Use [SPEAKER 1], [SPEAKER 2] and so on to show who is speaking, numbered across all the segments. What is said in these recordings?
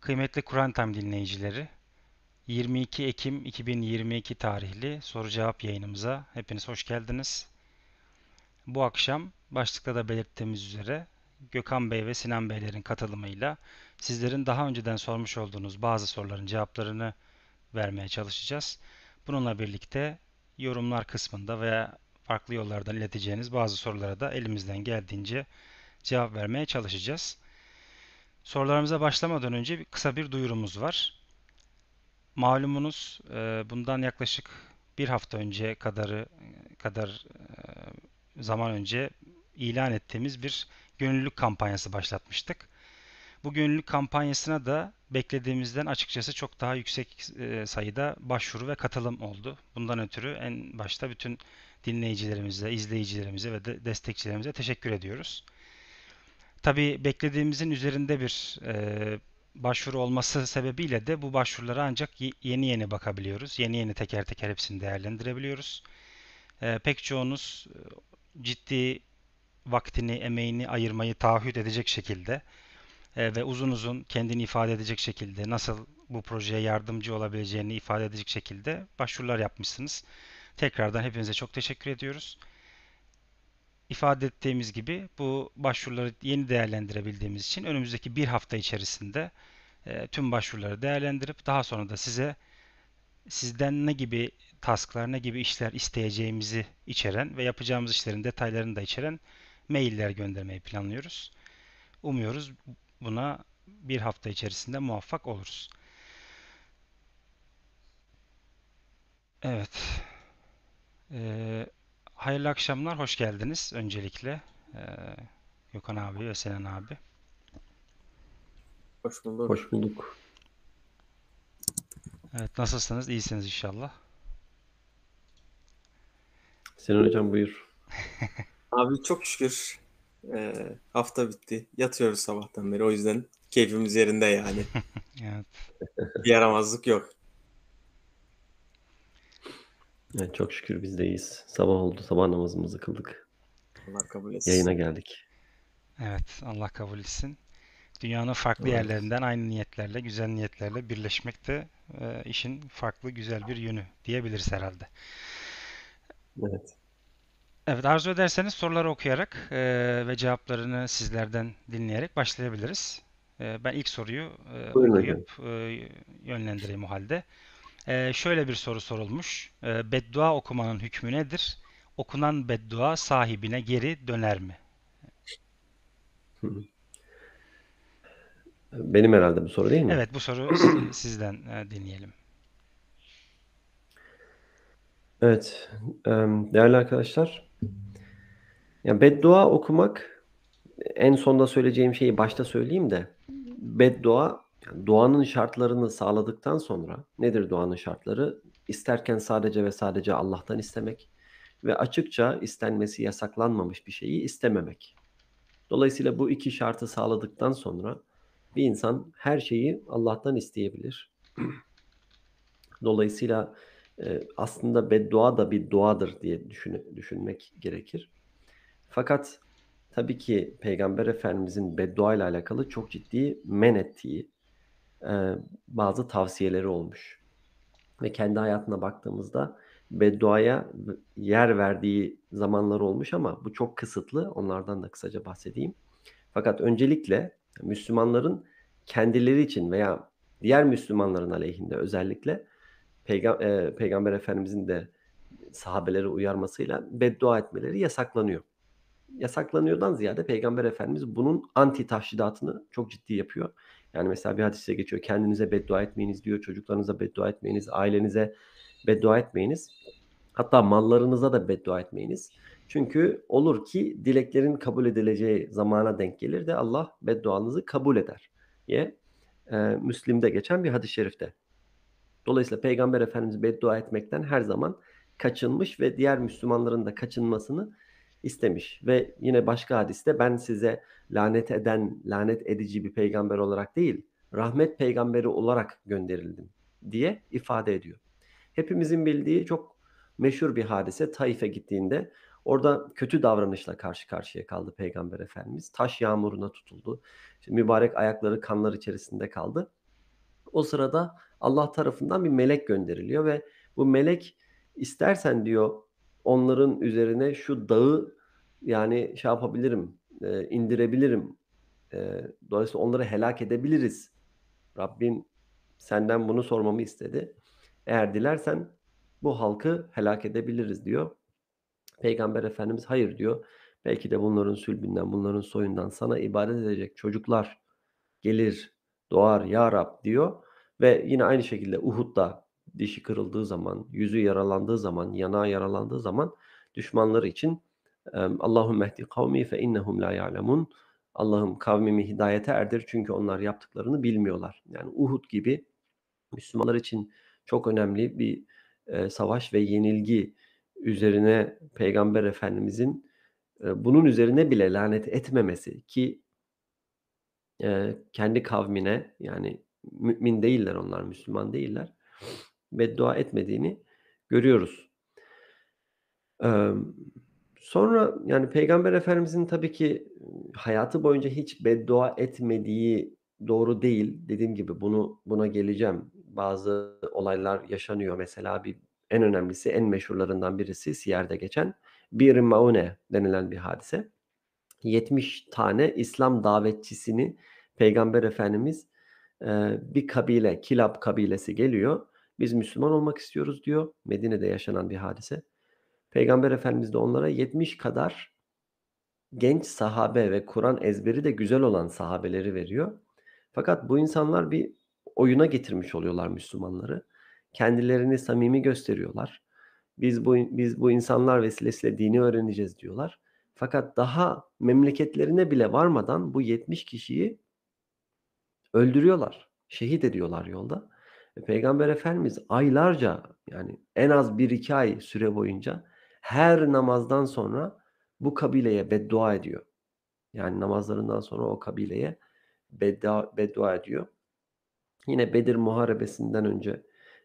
[SPEAKER 1] Kıymetli Kur'an Time dinleyicileri, 22 Ekim 2022 tarihli soru cevap yayınımıza hepiniz hoş geldiniz. Bu akşam başlıkta da belirttiğimiz üzere Gökhan Bey ve Sinan Beylerin katılımıyla sizlerin daha önceden sormuş olduğunuz bazı soruların cevaplarını vermeye çalışacağız. Bununla birlikte yorumlar kısmında veya farklı yollardan ileteceğiniz bazı sorulara da elimizden geldiğince cevap vermeye çalışacağız. Sorularımıza başlamadan önce bir, kısa bir duyurumuz var. Malumunuz e, bundan yaklaşık bir hafta önce kadarı kadar e, zaman önce ilan ettiğimiz bir gönüllülük kampanyası başlatmıştık. Bu gönüllülük kampanyasına da beklediğimizden açıkçası çok daha yüksek e, sayıda başvuru ve katılım oldu. Bundan ötürü en başta bütün dinleyicilerimize, izleyicilerimize ve de destekçilerimize teşekkür ediyoruz. Tabii beklediğimizin üzerinde bir e, başvuru olması sebebiyle de bu başvurulara ancak yeni yeni bakabiliyoruz. Yeni yeni teker teker hepsini değerlendirebiliyoruz. E, pek çoğunuz e, ciddi vaktini, emeğini ayırmayı taahhüt edecek şekilde e, ve uzun uzun kendini ifade edecek şekilde nasıl bu projeye yardımcı olabileceğini ifade edecek şekilde başvurular yapmışsınız. Tekrardan hepinize çok teşekkür ediyoruz ifade ettiğimiz gibi bu başvuruları yeni değerlendirebildiğimiz için önümüzdeki bir hafta içerisinde e, tüm başvuruları değerlendirip daha sonra da size sizden ne gibi tasklar, ne gibi işler isteyeceğimizi içeren ve yapacağımız işlerin detaylarını da içeren mailler göndermeyi planlıyoruz. Umuyoruz buna bir hafta içerisinde muvaffak oluruz. Evet. Ee, Hayırlı akşamlar, hoş geldiniz öncelikle. Ee, Gökhan abi ve Sinan abi.
[SPEAKER 2] Hoş bulduk.
[SPEAKER 3] Hoş bulduk.
[SPEAKER 1] Evet, nasılsınız? İyisiniz inşallah.
[SPEAKER 3] Sinan hocam buyur.
[SPEAKER 2] Abi çok şükür e, hafta bitti. Yatıyoruz sabahtan beri o yüzden keyfimiz yerinde yani.
[SPEAKER 1] Evet.
[SPEAKER 2] Bir yaramazlık yok.
[SPEAKER 3] Evet, çok şükür biz de iyiyiz. Sabah oldu. Sabah namazımızı kıldık.
[SPEAKER 2] Allah kabul etsin.
[SPEAKER 3] Yayına geldik.
[SPEAKER 1] Evet, Allah kabul etsin. Dünyanın farklı
[SPEAKER 3] Evet.
[SPEAKER 1] yerlerinden aynı niyetlerle, güzel niyetlerle birleşmek de e, işin farklı güzel bir yönü diyebiliriz herhalde.
[SPEAKER 3] Evet.
[SPEAKER 1] Evet, arzu ederseniz soruları okuyarak e, ve cevaplarını sizlerden dinleyerek başlayabiliriz. E, ben ilk soruyu e,
[SPEAKER 3] Buyurun
[SPEAKER 1] okuyup e, yönlendireyim o halde. E, şöyle bir soru sorulmuş. E, beddua okumanın hükmü nedir? Okunan beddua sahibine geri döner mi?
[SPEAKER 3] Benim herhalde bu soru değil mi?
[SPEAKER 1] Evet, bu soru si- sizden e, dinleyelim.
[SPEAKER 3] Evet. em, Değerli arkadaşlar. Ya beddua okumak en sonda söyleyeceğim şeyi başta söyleyeyim de beddua yani duanın şartlarını sağladıktan sonra nedir duanın şartları? İsterken sadece ve sadece Allah'tan istemek ve açıkça istenmesi yasaklanmamış bir şeyi istememek. Dolayısıyla bu iki şartı sağladıktan sonra bir insan her şeyi Allah'tan isteyebilir. Dolayısıyla e, aslında beddua da bir duadır diye düşün, düşünmek gerekir. Fakat tabii ki Peygamber Efendimizin beddua ile alakalı çok ciddi men ettiği e, bazı tavsiyeleri olmuş. Ve kendi hayatına baktığımızda bedduaya yer verdiği zamanlar olmuş ama bu çok kısıtlı. Onlardan da kısaca bahsedeyim. Fakat öncelikle Müslümanların kendileri için veya diğer Müslümanların aleyhinde özellikle Peyga- e, Peygamber Efendimizin de sahabeleri uyarmasıyla beddua etmeleri yasaklanıyor. Yasaklanıyordan ziyade Peygamber Efendimiz bunun anti tahşidatını çok ciddi yapıyor. Yani mesela bir hadiste geçiyor. Kendinize beddua etmeyiniz diyor. Çocuklarınıza beddua etmeyiniz. Ailenize beddua etmeyiniz. Hatta mallarınıza da beddua etmeyiniz. Çünkü olur ki dileklerin kabul edileceği zamana denk gelir de Allah bedduanızı kabul eder diye e, Müslim'de geçen bir hadis-i şerifte. Dolayısıyla Peygamber Efendimiz beddua etmekten her zaman kaçınmış ve diğer Müslümanların da kaçınmasını istemiş. Ve yine başka hadiste ben size lanet eden, lanet edici bir peygamber olarak değil, rahmet peygamberi olarak gönderildim diye ifade ediyor. Hepimizin bildiği çok meşhur bir hadise Taif'e gittiğinde orada kötü davranışla karşı karşıya kaldı Peygamber Efendimiz. Taş yağmuruna tutuldu. İşte mübarek ayakları kanlar içerisinde kaldı. O sırada Allah tarafından bir melek gönderiliyor ve bu melek istersen diyor onların üzerine şu dağı yani şey yapabilirim, e, indirebilirim. E, dolayısıyla onları helak edebiliriz. Rabbin senden bunu sormamı istedi. Eğer dilersen bu halkı helak edebiliriz diyor. Peygamber Efendimiz hayır diyor. Belki de bunların sülbünden, bunların soyundan sana ibadet edecek çocuklar gelir, doğar ya Rab diyor. Ve yine aynı şekilde Uhud'da dişi kırıldığı zaman, yüzü yaralandığı zaman, yanağı yaralandığı zaman düşmanları için Allahümme ehdi kavmi fe innehum la ya'lemun. Allah'ım kavmimi hidayete erdir çünkü onlar yaptıklarını bilmiyorlar. Yani Uhud gibi Müslümanlar için çok önemli bir e, savaş ve yenilgi üzerine Peygamber Efendimizin e, bunun üzerine bile lanet etmemesi ki e, kendi kavmine yani mümin değiller onlar, Müslüman değiller. Beddua etmediğini görüyoruz. Eee, sonra yani Peygamber Efendimizin tabii ki hayatı boyunca hiç beddua etmediği doğru değil. Dediğim gibi bunu buna geleceğim. Bazı olaylar yaşanıyor. Mesela bir en önemlisi, en meşhurlarından birisi Siyer'de geçen Bir Maune denilen bir hadise. 70 tane İslam davetçisini Peygamber Efendimiz e, bir kabile, Kilab kabilesi geliyor. Biz Müslüman olmak istiyoruz diyor. Medine'de yaşanan bir hadise. Peygamber Efendimiz de onlara 70 kadar genç sahabe ve Kur'an ezberi de güzel olan sahabeleri veriyor. Fakat bu insanlar bir oyuna getirmiş oluyorlar Müslümanları. Kendilerini samimi gösteriyorlar. Biz bu biz bu insanlar vesilesiyle dini öğreneceğiz diyorlar. Fakat daha memleketlerine bile varmadan bu 70 kişiyi öldürüyorlar. Şehit ediyorlar yolda. Ve Peygamber Efendimiz aylarca yani en az 1-2 ay süre boyunca her namazdan sonra bu kabileye beddua ediyor. Yani namazlarından sonra o kabileye beddua, beddua ediyor. Yine Bedir Muharebesi'nden önce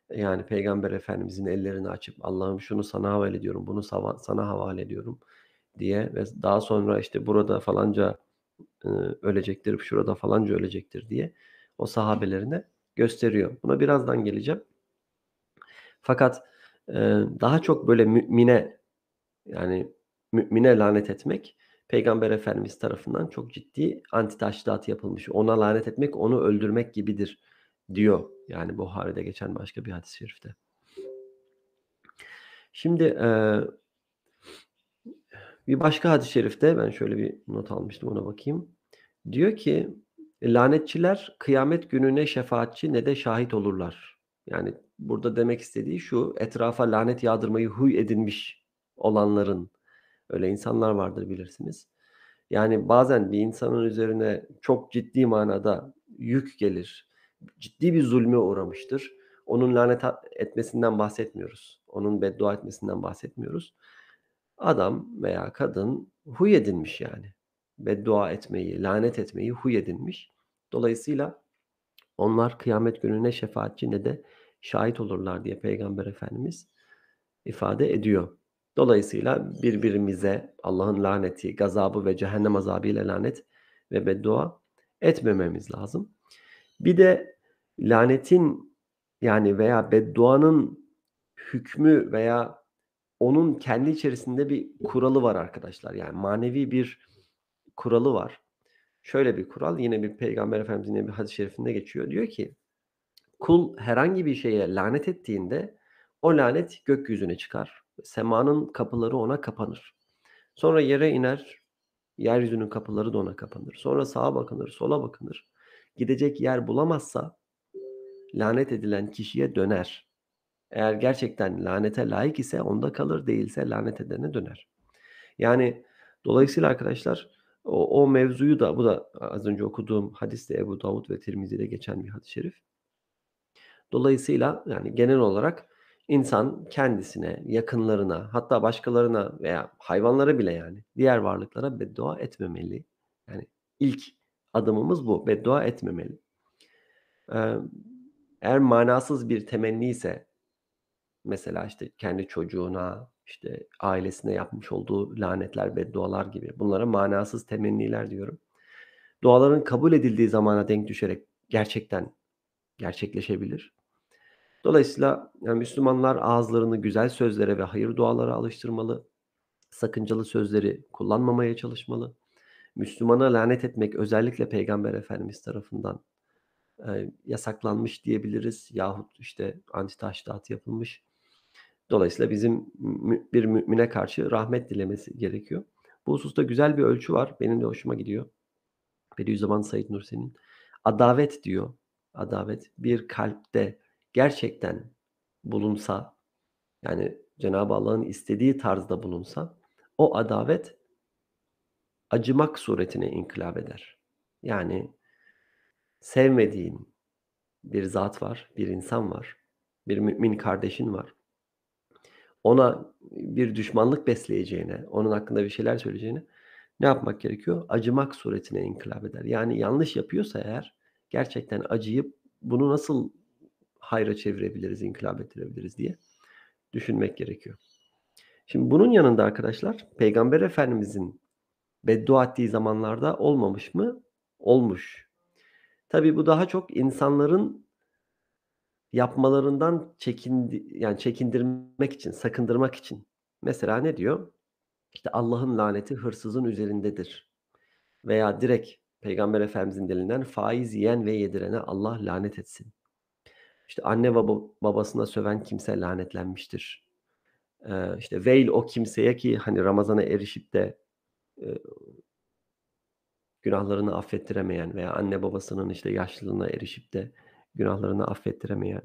[SPEAKER 3] yani Peygamber Efendimizin ellerini açıp Allah'ım şunu sana havale ediyorum, bunu sana havale ediyorum diye ve daha sonra işte burada falanca ölecektir, şurada falanca ölecektir diye o sahabelerine gösteriyor. Buna birazdan geleceğim. Fakat daha çok böyle mümine yani mümine lanet etmek Peygamber Efendimiz tarafından çok ciddi antitaşlat yapılmış. Ona lanet etmek, onu öldürmek gibidir diyor. Yani Buhari'de geçen başka bir hadis-i şerifte. Şimdi e, bir başka hadis-i şerifte ben şöyle bir not almıştım ona bakayım. Diyor ki lanetçiler kıyamet gününe şefaatçi ne de şahit olurlar. Yani burada demek istediği şu etrafa lanet yağdırmayı huy edinmiş olanların öyle insanlar vardır bilirsiniz. Yani bazen bir insanın üzerine çok ciddi manada yük gelir. Ciddi bir zulme uğramıştır. Onun lanet etmesinden bahsetmiyoruz. Onun beddua etmesinden bahsetmiyoruz. Adam veya kadın huy edinmiş yani. Beddua etmeyi, lanet etmeyi huy edinmiş. Dolayısıyla onlar kıyamet gününe şefaatçi ne de şahit olurlar diye Peygamber Efendimiz ifade ediyor. Dolayısıyla birbirimize Allah'ın laneti, gazabı ve cehennem azabı ile lanet ve beddua etmememiz lazım. Bir de lanetin yani veya bedduanın hükmü veya onun kendi içerisinde bir kuralı var arkadaşlar. Yani manevi bir kuralı var. Şöyle bir kural yine bir peygamber efendimizin bir hadis-i şerifinde geçiyor. Diyor ki kul herhangi bir şeye lanet ettiğinde o lanet gökyüzüne çıkar. Semanın kapıları ona kapanır. Sonra yere iner. Yeryüzünün kapıları da ona kapanır. Sonra sağa bakınır, sola bakınır. Gidecek yer bulamazsa lanet edilen kişiye döner. Eğer gerçekten lanete layık ise onda kalır, değilse lanet edene döner. Yani dolayısıyla arkadaşlar o, o mevzuyu da bu da az önce okuduğum hadiste Ebu Davud ve Tirmizi'de geçen bir hadis-i şerif. Dolayısıyla yani genel olarak insan kendisine, yakınlarına, hatta başkalarına veya hayvanlara bile yani diğer varlıklara beddua etmemeli. Yani ilk adımımız bu. Beddua etmemeli. Ee, eğer manasız bir temenni ise mesela işte kendi çocuğuna, işte ailesine yapmış olduğu lanetler, beddualar gibi bunlara manasız temenniler diyorum. Duaların kabul edildiği zamana denk düşerek gerçekten gerçekleşebilir. Dolayısıyla yani Müslümanlar ağızlarını güzel sözlere ve hayır dualara alıştırmalı. Sakıncalı sözleri kullanmamaya çalışmalı. Müslümana lanet etmek özellikle Peygamber Efendimiz tarafından e, yasaklanmış diyebiliriz. Yahut işte antitaşdat yapılmış. Dolayısıyla bizim bir mümine karşı rahmet dilemesi gerekiyor. Bu hususta güzel bir ölçü var. Benim de hoşuma gidiyor. Bediüzzaman Said Nursi'nin. Adavet diyor. Adavet bir kalpte gerçekten bulunsa yani Cenab-ı Allah'ın istediği tarzda bulunsa o adavet acımak suretine inkılap eder. Yani sevmediğin bir zat var, bir insan var, bir mümin kardeşin var. Ona bir düşmanlık besleyeceğine, onun hakkında bir şeyler söyleyeceğine ne yapmak gerekiyor? Acımak suretine inkılap eder. Yani yanlış yapıyorsa eğer gerçekten acıyıp bunu nasıl hayra çevirebiliriz, inkılap ettirebiliriz diye düşünmek gerekiyor. Şimdi bunun yanında arkadaşlar Peygamber Efendimizin beddua ettiği zamanlarda olmamış mı? Olmuş. Tabi bu daha çok insanların yapmalarından çekindi yani çekindirmek için, sakındırmak için. Mesela ne diyor? İşte Allah'ın laneti hırsızın üzerindedir. Veya direkt Peygamber Efendimizin dilinden faiz yiyen ve yedirene Allah lanet etsin. İşte anne baba, babasına söven kimse lanetlenmiştir. Ee, işte veil o kimseye ki hani Ramazan'a erişip de e, günahlarını affettiremeyen veya anne babasının işte yaşlılığına erişip de günahlarını affettiremeyen,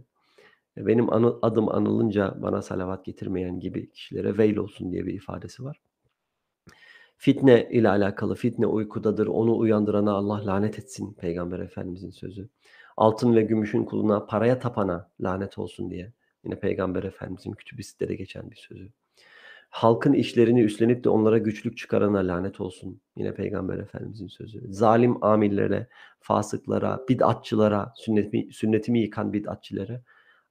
[SPEAKER 3] benim anı, adım anılınca bana salavat getirmeyen gibi kişilere veil olsun diye bir ifadesi var. Fitne ile alakalı fitne uykudadır. Onu uyandırana Allah lanet etsin Peygamber Efendimizin sözü. Altın ve gümüşün kuluna paraya tapana lanet olsun diye. Yine Peygamber Efendimizin kütübisinde de geçen bir sözü. Halkın işlerini üstlenip de onlara güçlük çıkarana lanet olsun. Yine Peygamber Efendimizin sözü. Zalim amillere, fasıklara, bid'atçılara, sünnetimi, sünnetimi yıkan bid'atçilere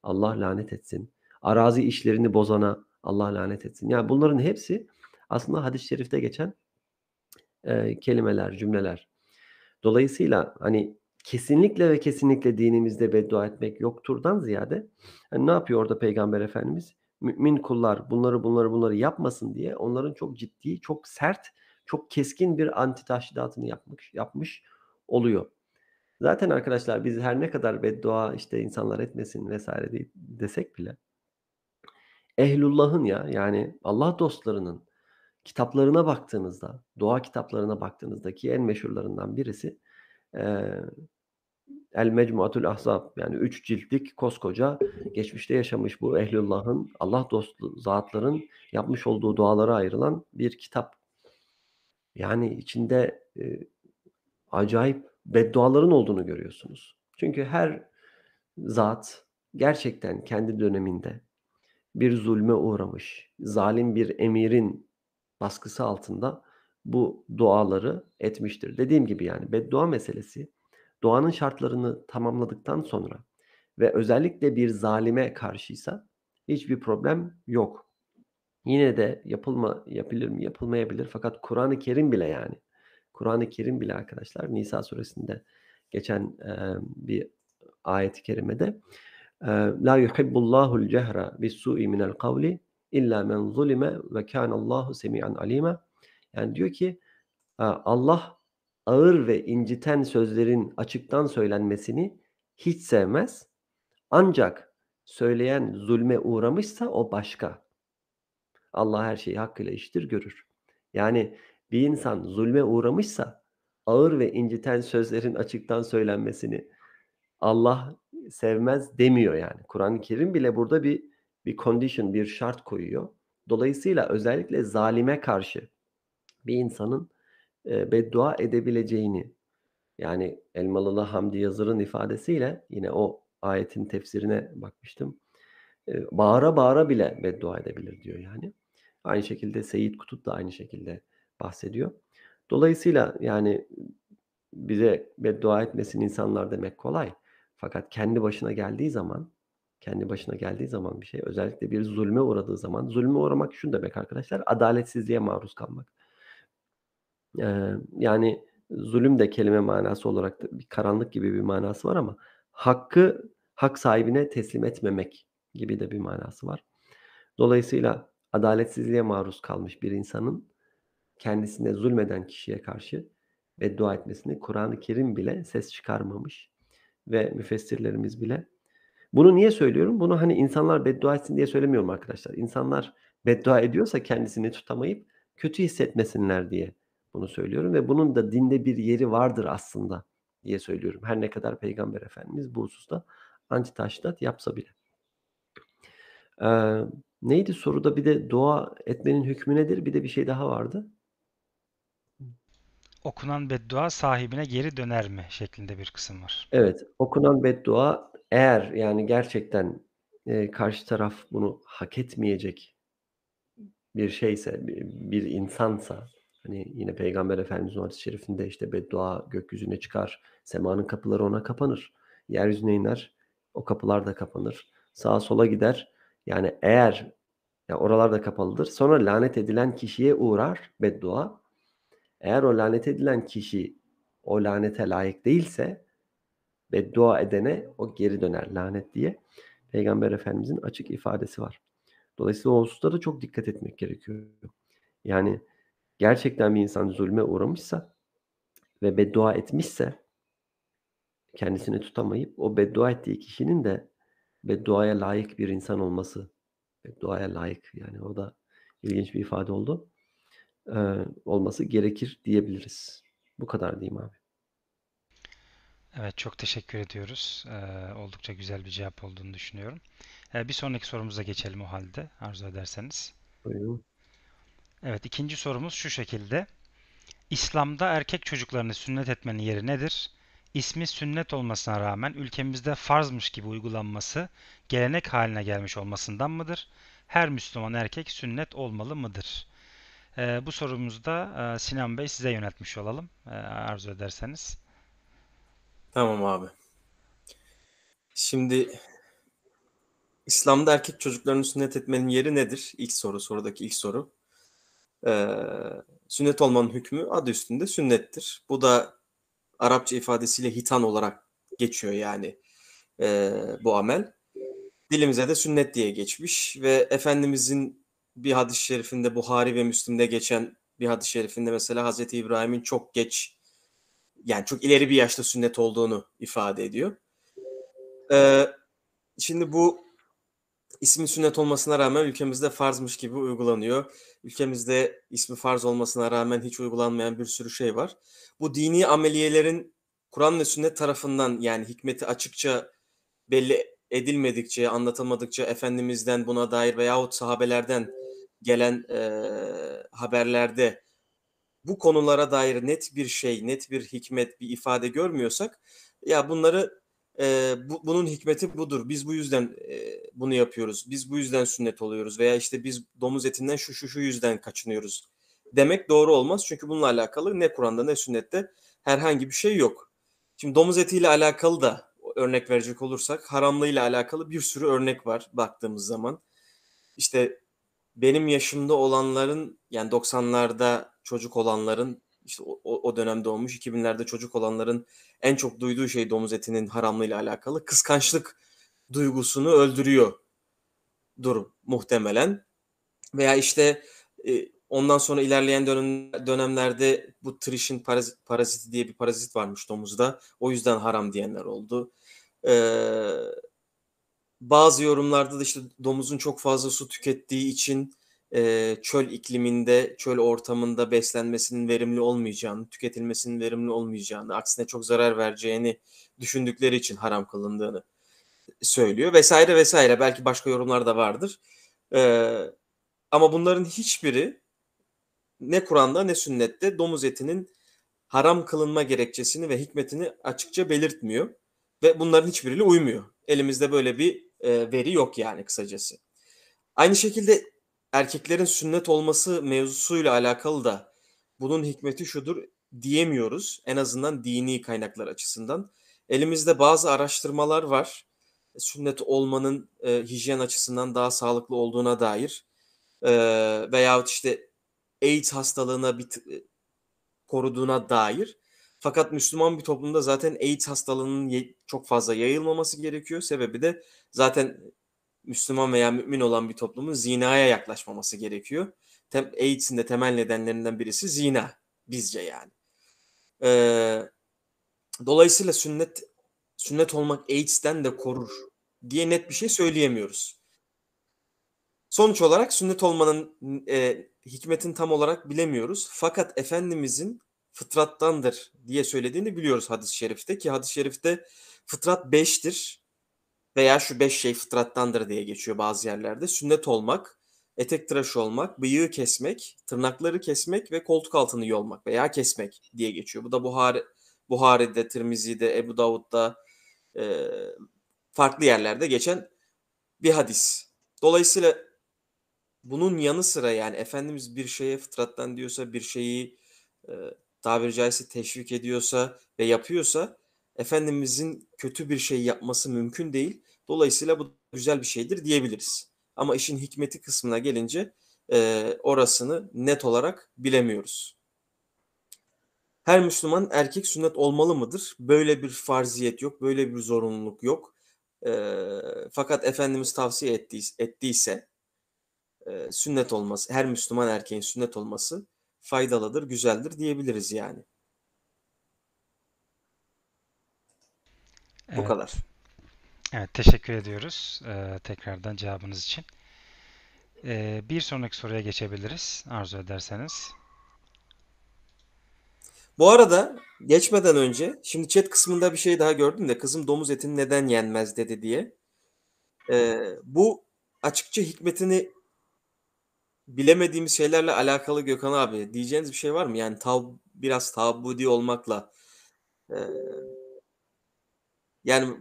[SPEAKER 3] Allah lanet etsin. Arazi işlerini bozana Allah lanet etsin. Yani bunların hepsi aslında hadis-i şerifte geçen e, kelimeler, cümleler. Dolayısıyla hani kesinlikle ve kesinlikle dinimizde beddua etmek yokturdan ziyade yani ne yapıyor orada Peygamber Efendimiz? Mümin kullar bunları bunları bunları yapmasın diye onların çok ciddi, çok sert, çok keskin bir anti taşhidatını yapmış, yapmış oluyor. Zaten arkadaşlar biz her ne kadar beddua işte insanlar etmesin vesaire desek bile ehlullahın ya yani Allah dostlarının kitaplarına baktığınızda, dua kitaplarına baktığınızdaki en meşhurlarından birisi El Mecmuatul Ahzab yani üç ciltlik koskoca geçmişte yaşamış bu ehlullahın Allah dostu zatların yapmış olduğu dualara ayrılan bir kitap. Yani içinde e, acayip bedduaların olduğunu görüyorsunuz. Çünkü her zat gerçekten kendi döneminde bir zulme uğramış, zalim bir emirin baskısı altında bu duaları etmiştir. Dediğim gibi yani beddua meselesi doğanın şartlarını tamamladıktan sonra ve özellikle bir zalime karşıysa hiçbir problem yok. Yine de yapılma yapılır mı yapılmayabilir fakat Kur'an-ı Kerim bile yani Kur'an-ı Kerim bile arkadaşlar Nisa suresinde geçen e, bir ayet-i kerimede La yuhibbullahul cehra bis-su'i minel kavli illa men zulime ve kana Allahu semi'an alima. Yani diyor ki Allah ağır ve inciten sözlerin açıktan söylenmesini hiç sevmez. Ancak söyleyen zulme uğramışsa o başka. Allah her şeyi hakkıyla iştir görür. Yani bir insan zulme uğramışsa ağır ve inciten sözlerin açıktan söylenmesini Allah sevmez demiyor yani. Kur'an-ı Kerim bile burada bir bir condition, bir şart koyuyor. Dolayısıyla özellikle zalime karşı bir insanın beddua edebileceğini yani Elmalılı Hamdi Yazır'ın ifadesiyle yine o ayetin tefsirine bakmıştım. E, bağıra bağıra bile beddua edebilir diyor yani. Aynı şekilde Seyit Kutup da aynı şekilde bahsediyor. Dolayısıyla yani bize beddua etmesin insanlar demek kolay. Fakat kendi başına geldiği zaman kendi başına geldiği zaman bir şey özellikle bir zulme uğradığı zaman zulme uğramak şu demek arkadaşlar adaletsizliğe maruz kalmak. Ee, yani zulüm de kelime manası olarak da bir karanlık gibi bir manası var ama hakkı hak sahibine teslim etmemek gibi de bir manası var. Dolayısıyla adaletsizliğe maruz kalmış bir insanın kendisine zulmeden kişiye karşı beddua etmesini Kur'an-ı Kerim bile ses çıkarmamış ve müfessirlerimiz bile. Bunu niye söylüyorum? Bunu hani insanlar beddua etsin diye söylemiyorum arkadaşlar. İnsanlar beddua ediyorsa kendisini tutamayıp kötü hissetmesinler diye bunu söylüyorum ve bunun da dinde bir yeri vardır aslında diye söylüyorum. Her ne kadar Peygamber Efendimiz bu hususta antitaşdat yapsa bile. Ee, neydi soruda bir de dua etmenin hükmü nedir? Bir de bir şey daha vardı.
[SPEAKER 1] Okunan beddua sahibine geri döner mi şeklinde bir kısım var.
[SPEAKER 3] Evet, okunan beddua eğer yani gerçekten e, karşı taraf bunu hak etmeyecek bir şeyse, bir, bir insansa, hani yine Peygamber Efendimiz'in hadis-i şerifinde işte beddua gökyüzüne çıkar, semanın kapıları ona kapanır, yeryüzüne iner, o kapılar da kapanır, sağa sola gider. Yani eğer ya oralar da kapalıdır. Sonra lanet edilen kişiye uğrar beddua. Eğer o lanet edilen kişi o lanete layık değilse beddua edene o geri döner lanet diye Peygamber Efendimizin açık ifadesi var. Dolayısıyla o hususta da çok dikkat etmek gerekiyor. Yani gerçekten bir insan zulme uğramışsa ve beddua etmişse kendisini tutamayıp o beddua ettiği kişinin de bedduaya layık bir insan olması bedduaya layık yani o da ilginç bir ifade oldu. Ee, olması gerekir diyebiliriz. Bu kadar diyeyim abi.
[SPEAKER 1] Evet çok teşekkür ediyoruz. Ee, oldukça güzel bir cevap olduğunu düşünüyorum. Ee, bir sonraki sorumuza geçelim o halde arzu ederseniz.
[SPEAKER 3] Buyurun.
[SPEAKER 1] Evet ikinci sorumuz şu şekilde. İslam'da erkek çocuklarını sünnet etmenin yeri nedir? İsmi sünnet olmasına rağmen ülkemizde farzmış gibi uygulanması gelenek haline gelmiş olmasından mıdır? Her Müslüman erkek sünnet olmalı mıdır? Ee, bu sorumuzu da e, Sinan Bey size yöneltmiş olalım e, arzu ederseniz.
[SPEAKER 2] Tamam abi. Şimdi İslam'da erkek çocuklarını sünnet etmenin yeri nedir? İlk soru, sorudaki ilk soru. Ee, sünnet olmanın hükmü adı üstünde sünnettir. Bu da Arapça ifadesiyle hitan olarak geçiyor yani e, bu amel. Dilimize de sünnet diye geçmiş ve Efendimizin bir hadis-i şerifinde Buhari ve Müslim'de geçen bir hadis-i şerifinde mesela Hazreti İbrahim'in çok geç yani çok ileri bir yaşta sünnet olduğunu ifade ediyor. Ee, şimdi bu ismin sünnet olmasına rağmen ülkemizde farzmış gibi uygulanıyor. Ülkemizde ismi farz olmasına rağmen hiç uygulanmayan bir sürü şey var. Bu dini ameliyelerin Kur'an ve sünnet tarafından yani hikmeti açıkça belli edilmedikçe, anlatılmadıkça Efendimiz'den buna dair veyahut sahabelerden gelen e, haberlerde bu konulara dair net bir şey, net bir hikmet, bir ifade görmüyorsak ya bunları e, bu, bunun hikmeti budur. Biz bu yüzden e, bunu yapıyoruz. Biz bu yüzden sünnet oluyoruz veya işte biz domuz etinden şu şu şu yüzden kaçınıyoruz. Demek doğru olmaz çünkü bununla alakalı ne Kur'an'da ne sünnette herhangi bir şey yok. Şimdi domuz etiyle alakalı da örnek verecek olursak haramlığıyla alakalı bir sürü örnek var baktığımız zaman. İşte benim yaşımda olanların yani 90'larda çocuk olanların işte o, o dönemde olmuş 2000'lerde çocuk olanların en çok duyduğu şey domuz etinin haramlığıyla alakalı kıskançlık duygusunu öldürüyor durum muhtemelen. Veya işte e, ondan sonra ilerleyen dönem, dönemlerde bu trişin parazit, paraziti diye bir parazit varmış domuzda. O yüzden haram diyenler oldu. Ee, bazı yorumlarda da işte domuzun çok fazla su tükettiği için e, çöl ikliminde, çöl ortamında beslenmesinin verimli olmayacağını, tüketilmesinin verimli olmayacağını, aksine çok zarar vereceğini düşündükleri için haram kılındığını söylüyor vesaire vesaire. Belki başka yorumlar da vardır. Ee, ama bunların hiçbiri ne Kur'an'da ne sünnette domuz etinin haram kılınma gerekçesini ve hikmetini açıkça belirtmiyor. Ve bunların hiçbiriyle uymuyor. Elimizde böyle bir e, veri yok yani kısacası. Aynı şekilde erkeklerin sünnet olması mevzusuyla alakalı da bunun hikmeti şudur diyemiyoruz. En azından dini kaynaklar açısından. Elimizde bazı araştırmalar var. Sünnet olmanın e, hijyen açısından daha sağlıklı olduğuna dair e, veyahut işte AIDS hastalığına bir koruduğuna dair. Fakat Müslüman bir toplumda zaten AIDS hastalığının çok fazla yayılmaması gerekiyor. Sebebi de zaten Müslüman veya mümin olan bir toplumun zinaya yaklaşmaması gerekiyor. Tem- AIDS'in de temel nedenlerinden birisi zina. Bizce yani. Ee, dolayısıyla sünnet sünnet olmak AIDS'ten de korur diye net bir şey söyleyemiyoruz. Sonuç olarak sünnet olmanın e, hikmetini tam olarak bilemiyoruz. Fakat Efendimizin fıtrattandır diye söylediğini biliyoruz hadis-i şerifte ki hadis-i şerifte fıtrat beştir veya şu beş şey fıtrattandır diye geçiyor bazı yerlerde. Sünnet olmak, etek tıraşı olmak, bıyığı kesmek, tırnakları kesmek ve koltuk altını yolmak veya kesmek diye geçiyor. Bu da Buhari, Buhari'de, Tirmizi'de, Ebu Davud'da e, farklı yerlerde geçen bir hadis. Dolayısıyla bunun yanı sıra yani Efendimiz bir şeye fıtrattan diyorsa bir şeyi e, tabiri caizse teşvik ediyorsa ve yapıyorsa Efendimizin kötü bir şey yapması mümkün değil. Dolayısıyla bu güzel bir şeydir diyebiliriz. Ama işin hikmeti kısmına gelince e, orasını net olarak bilemiyoruz. Her Müslüman erkek sünnet olmalı mıdır? Böyle bir farziyet yok, böyle bir zorunluluk yok. E, fakat Efendimiz tavsiye ettiyse, ettiyse e, sünnet olması, her Müslüman erkeğin sünnet olması faydalıdır, güzeldir diyebiliriz yani. Bu
[SPEAKER 1] Evet.
[SPEAKER 2] kadar.
[SPEAKER 1] Evet, teşekkür ediyoruz e, tekrardan cevabınız için. E, bir sonraki soruya geçebiliriz arzu ederseniz.
[SPEAKER 2] Bu arada geçmeden önce şimdi chat kısmında bir şey daha gördüm de kızım domuz etini neden yenmez dedi diye. Ee, bu açıkça hikmetini bilemediğimiz şeylerle alakalı Gökhan abi. Diyeceğiniz bir şey var mı? Yani tab biraz tabudi olmakla e, yani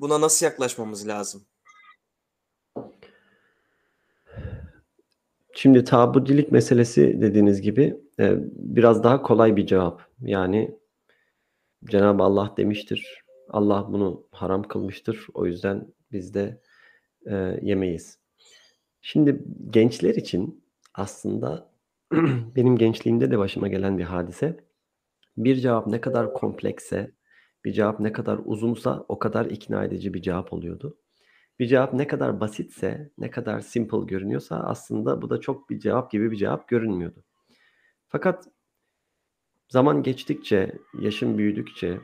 [SPEAKER 2] buna nasıl yaklaşmamız lazım?
[SPEAKER 3] Şimdi tabudilik meselesi dediğiniz gibi e, biraz daha kolay bir cevap. Yani Cenab-ı Allah demiştir. Allah bunu haram kılmıştır. O yüzden biz de e, yemeyiz. Şimdi gençler için aslında benim gençliğimde de başıma gelen bir hadise. Bir cevap ne kadar komplekse, bir cevap ne kadar uzunsa o kadar ikna edici bir cevap oluyordu. Bir cevap ne kadar basitse, ne kadar simple görünüyorsa aslında bu da çok bir cevap gibi bir cevap görünmüyordu. Fakat zaman geçtikçe, yaşım büyüdükçe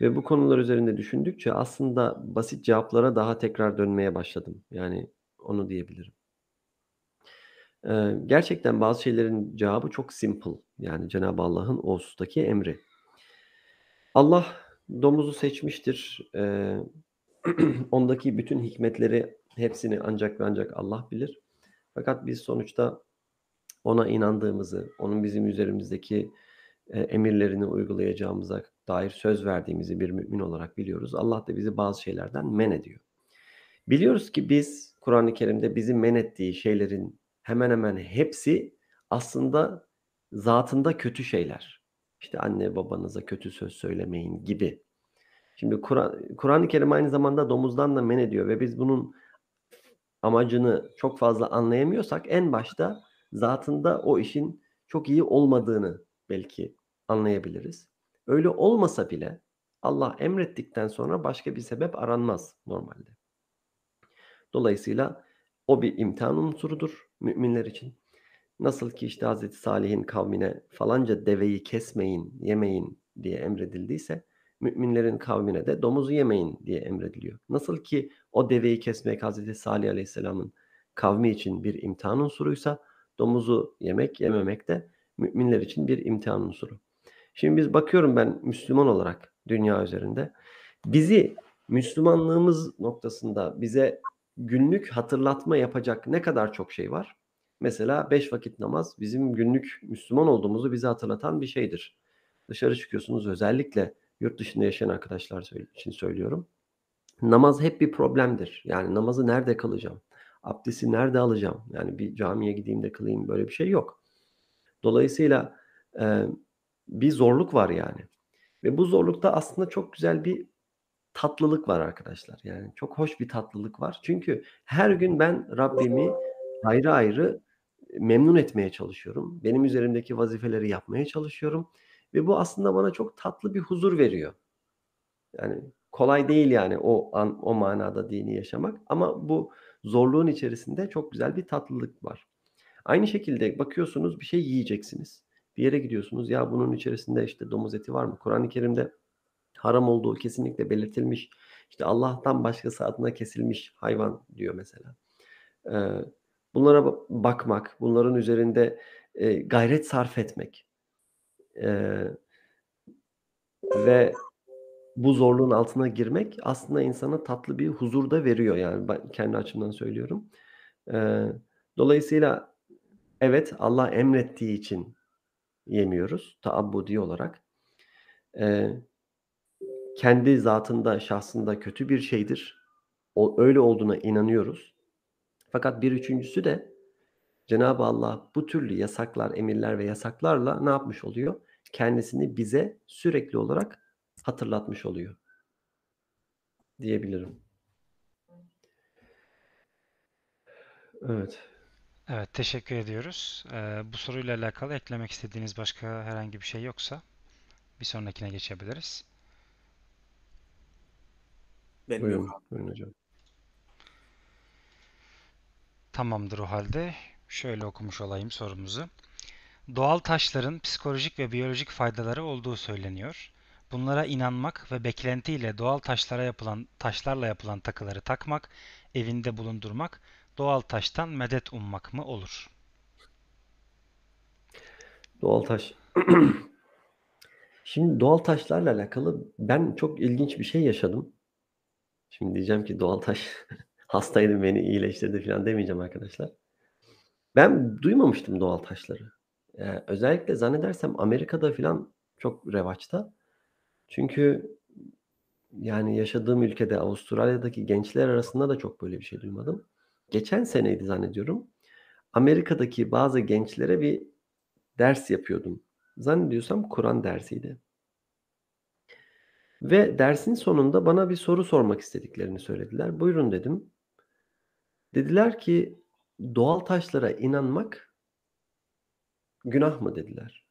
[SPEAKER 3] ve bu konular üzerinde düşündükçe aslında basit cevaplara daha tekrar dönmeye başladım. Yani onu diyebilirim. Ee, gerçekten bazı şeylerin cevabı çok simple. Yani Cenab-ı Allah'ın o emri. Allah domuzu seçmiştir. Ee, ondaki bütün hikmetleri hepsini ancak ve ancak Allah bilir. Fakat biz sonuçta ona inandığımızı, onun bizim üzerimizdeki e, emirlerini uygulayacağımıza dair söz verdiğimizi bir mümin olarak biliyoruz. Allah da bizi bazı şeylerden men ediyor. Biliyoruz ki biz Kur'an-ı Kerim'de bizi men ettiği şeylerin hemen hemen hepsi aslında zatında kötü şeyler. İşte anne babanıza kötü söz söylemeyin gibi. Şimdi Kur'an- Kur'an-ı Kerim aynı zamanda domuzdan da men ediyor ve biz bunun amacını çok fazla anlayamıyorsak en başta zatında o işin çok iyi olmadığını belki anlayabiliriz. Öyle olmasa bile Allah emrettikten sonra başka bir sebep aranmaz normalde. Dolayısıyla o bir imtihan unsurudur müminler için. Nasıl ki işte Hazreti Salih'in kavmine falanca deveyi kesmeyin, yemeyin diye emredildiyse müminlerin kavmine de domuzu yemeyin diye emrediliyor. Nasıl ki o deveyi kesmek Hazreti Salih Aleyhisselam'ın kavmi için bir imtihan unsuruysa domuzu yemek yememek de müminler için bir imtihan unsuru. Şimdi biz bakıyorum ben Müslüman olarak dünya üzerinde bizi Müslümanlığımız noktasında bize günlük hatırlatma yapacak ne kadar çok şey var. Mesela beş vakit namaz bizim günlük Müslüman olduğumuzu bize hatırlatan bir şeydir. Dışarı çıkıyorsunuz özellikle yurt dışında yaşayan arkadaşlar için söylüyorum. Namaz hep bir problemdir. Yani namazı nerede kılacağım? Abdesti nerede alacağım? Yani bir camiye gideyim de kılayım böyle bir şey yok. Dolayısıyla e, bir zorluk var yani. Ve bu zorlukta aslında çok güzel bir tatlılık var arkadaşlar. Yani çok hoş bir tatlılık var. Çünkü her gün ben Rabbimi ayrı ayrı memnun etmeye çalışıyorum. Benim üzerimdeki vazifeleri yapmaya çalışıyorum. Ve bu aslında bana çok tatlı bir huzur veriyor. Yani kolay değil yani o an o manada dini yaşamak ama bu zorluğun içerisinde çok güzel bir tatlılık var. Aynı şekilde bakıyorsunuz bir şey yiyeceksiniz. Bir yere gidiyorsunuz ya bunun içerisinde işte domuz eti var mı? Kur'an-ı Kerim'de haram olduğu kesinlikle belirtilmiş. İşte Allah'tan başkası adına kesilmiş hayvan diyor mesela. Ee, bunlara bakmak, bunların üzerinde e, gayret sarf etmek ee, ve bu zorluğun altına girmek aslında insana tatlı bir huzur da veriyor yani ben kendi açımdan söylüyorum. Ee, dolayısıyla evet Allah emrettiği için yemiyoruz taabbudi olarak. Ee, kendi zatında, şahsında kötü bir şeydir. O öyle olduğuna inanıyoruz. Fakat bir üçüncüsü de Cenab-ı Allah bu türlü yasaklar, emirler ve yasaklarla ne yapmış oluyor? Kendisini bize sürekli olarak hatırlatmış oluyor. Diyebilirim. Evet.
[SPEAKER 1] Evet, teşekkür ediyoruz. Ee, bu soruyla alakalı eklemek istediğiniz başka herhangi bir şey yoksa bir sonrakine geçebiliriz.
[SPEAKER 2] Benim
[SPEAKER 3] Buyurun,
[SPEAKER 2] yok.
[SPEAKER 3] buyurun hocam.
[SPEAKER 1] Tamamdır o halde. Şöyle okumuş olayım sorumuzu. Doğal taşların psikolojik ve biyolojik faydaları olduğu söyleniyor. Bunlara inanmak ve beklentiyle doğal taşlara yapılan taşlarla yapılan takıları takmak, evinde bulundurmak, doğal taştan medet ummak mı olur?
[SPEAKER 3] Doğal taş. Şimdi doğal taşlarla alakalı ben çok ilginç bir şey yaşadım. Şimdi diyeceğim ki doğal taş hastaydım beni iyileştirdi falan demeyeceğim arkadaşlar. Ben duymamıştım doğal taşları. Ee, özellikle zannedersem Amerika'da falan çok revaçta. Çünkü yani yaşadığım ülkede Avustralya'daki gençler arasında da çok böyle bir şey duymadım. Geçen seneydi zannediyorum. Amerika'daki bazı gençlere bir ders yapıyordum. Zannediyorsam Kur'an dersiydi. Ve dersin sonunda bana bir soru sormak istediklerini söylediler. Buyurun dedim. Dediler ki doğal taşlara inanmak günah mı dediler.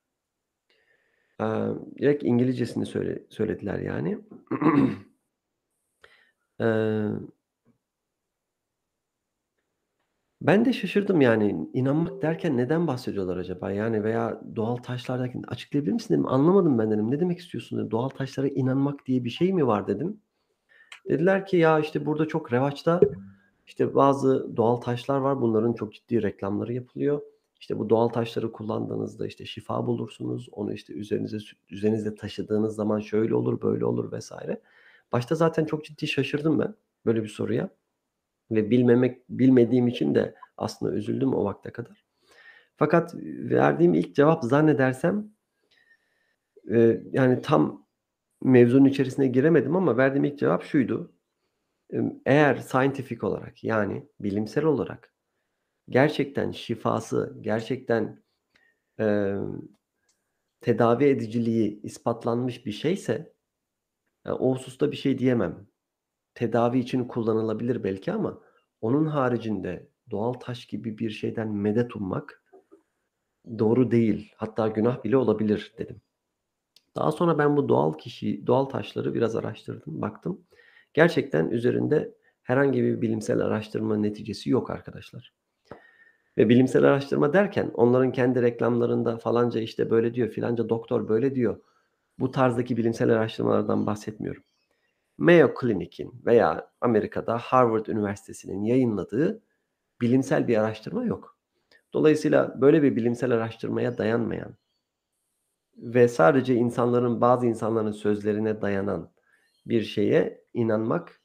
[SPEAKER 3] Ee, direkt İngilizcesini söyle, söylediler yani. ee, ben de şaşırdım yani inanmak derken neden bahsediyorlar acaba? Yani veya doğal taşlardaki açıklayabilir misin dedim. Anlamadım ben dedim. Ne demek istiyorsun dedim. Doğal taşlara inanmak diye bir şey mi var dedim. Dediler ki ya işte burada çok revaçta işte bazı doğal taşlar var. Bunların çok ciddi reklamları yapılıyor. İşte bu doğal taşları kullandığınızda işte şifa bulursunuz. Onu işte üzerinize üzerinizde taşıdığınız zaman şöyle olur, böyle olur vesaire. Başta zaten çok ciddi şaşırdım ben böyle bir soruya. Ve bilmemek bilmediğim için de aslında üzüldüm o vakte kadar. Fakat verdiğim ilk cevap zannedersem e, yani tam mevzunun içerisine giremedim ama verdiğim ilk cevap şuydu. Eğer scientific olarak yani bilimsel olarak gerçekten şifası, gerçekten e, tedavi ediciliği ispatlanmış bir şeyse yani o hususta bir şey diyemem. Tedavi için kullanılabilir belki ama onun haricinde doğal taş gibi bir şeyden medet ummak doğru değil. Hatta günah bile olabilir dedim. Daha sonra ben bu doğal kişi, doğal taşları biraz araştırdım, baktım. Gerçekten üzerinde herhangi bir bilimsel araştırma neticesi yok arkadaşlar. Ve bilimsel araştırma derken onların kendi reklamlarında falanca işte böyle diyor, filanca doktor böyle diyor. Bu tarzdaki bilimsel araştırmalardan bahsetmiyorum. Mayo Clinic'in veya Amerika'da Harvard Üniversitesi'nin yayınladığı bilimsel bir araştırma yok. Dolayısıyla böyle bir bilimsel araştırmaya dayanmayan ve sadece insanların bazı insanların sözlerine dayanan bir şeye inanmak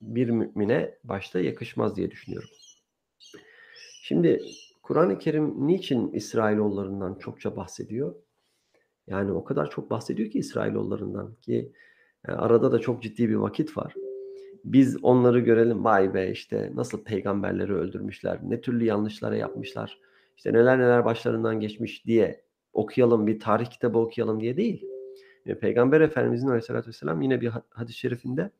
[SPEAKER 3] bir mümine başta yakışmaz diye düşünüyorum. Şimdi Kur'an-ı Kerim niçin İsrailoğullarından çokça bahsediyor? Yani o kadar çok bahsediyor ki İsrailoğullarından ki yani arada da çok ciddi bir vakit var. Biz onları görelim vay be işte nasıl peygamberleri öldürmüşler, ne türlü yanlışlara yapmışlar, işte neler neler başlarından geçmiş diye okuyalım bir tarih kitabı okuyalım diye değil. Peygamber Efendimizin Aleyhisselatü Vesselam yine bir hadis-i şerifinde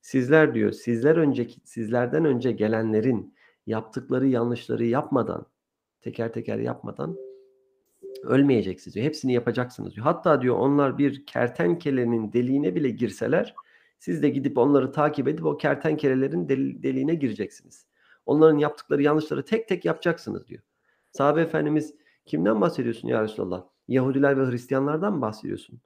[SPEAKER 3] sizler diyor sizler önceki sizlerden önce gelenlerin yaptıkları yanlışları yapmadan teker teker yapmadan Ölmeyeceksiniz diyor. Hepsini yapacaksınız diyor. Hatta diyor onlar bir kertenkelenin deliğine bile girseler siz de gidip onları takip edip o kertenkelelerin del- deliğine gireceksiniz. Onların yaptıkları yanlışları tek tek yapacaksınız diyor. Sahabe Efendimiz kimden bahsediyorsun ya Resulallah? Yahudiler ve Hristiyanlardan mı bahsediyorsun?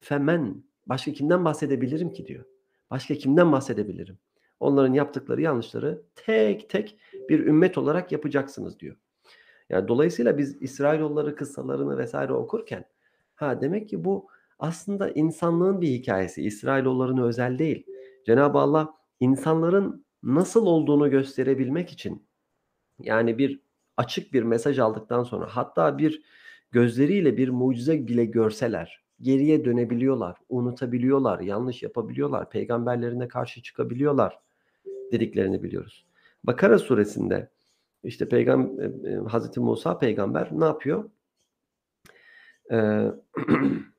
[SPEAKER 3] Femen. Başka kimden bahsedebilirim ki diyor. Başka kimden bahsedebilirim? Onların yaptıkları yanlışları tek tek bir ümmet olarak yapacaksınız diyor. Yani dolayısıyla biz İsrailoğulları kıssalarını vesaire okurken ha demek ki bu aslında insanlığın bir hikayesi. İsrailoğullarına özel değil. Cenab-ı Allah insanların nasıl olduğunu gösterebilmek için yani bir açık bir mesaj aldıktan sonra hatta bir gözleriyle bir mucize bile görseler geriye dönebiliyorlar, unutabiliyorlar, yanlış yapabiliyorlar, peygamberlerine karşı çıkabiliyorlar dediklerini biliyoruz. Bakara suresinde işte peygam e, e, Hazreti Musa peygamber ne yapıyor? Ee,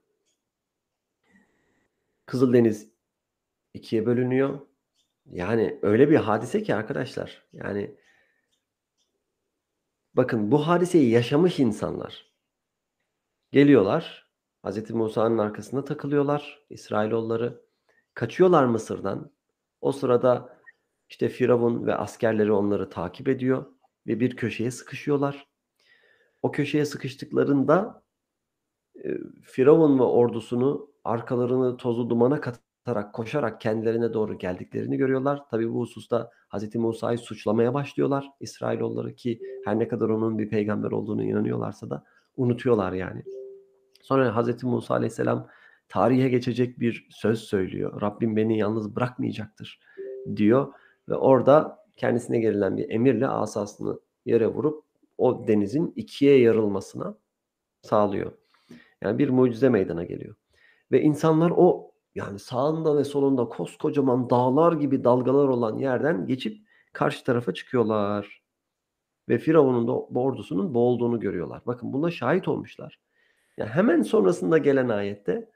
[SPEAKER 3] Kızıldeniz ikiye bölünüyor. Yani öyle bir hadise ki arkadaşlar. Yani bakın bu hadiseyi yaşamış insanlar geliyorlar. Hazreti Musa'nın arkasında takılıyorlar İsrailoğulları. Kaçıyorlar Mısır'dan. O sırada işte Firavun ve askerleri onları takip ediyor ve bir köşeye sıkışıyorlar. O köşeye sıkıştıklarında e, Firavun ve ordusunu arkalarını tozu dumana katarak koşarak kendilerine doğru geldiklerini görüyorlar. Tabi bu hususta Hz. Musa'yı suçlamaya başlıyorlar. İsrailoğulları ki her ne kadar onun bir peygamber olduğunu inanıyorlarsa da unutuyorlar yani. Sonra Hz. Musa aleyhisselam tarihe geçecek bir söz söylüyor. Rabbim beni yalnız bırakmayacaktır diyor ve orada kendisine gerilen bir emirle asasını yere vurup o denizin ikiye yarılmasına sağlıyor. Yani bir mucize meydana geliyor. Ve insanlar o yani sağında ve solunda koskocaman dağlar gibi dalgalar olan yerden geçip karşı tarafa çıkıyorlar. Ve Firavun'un da ordusunun boğulduğunu görüyorlar. Bakın buna şahit olmuşlar. Yani hemen sonrasında gelen ayette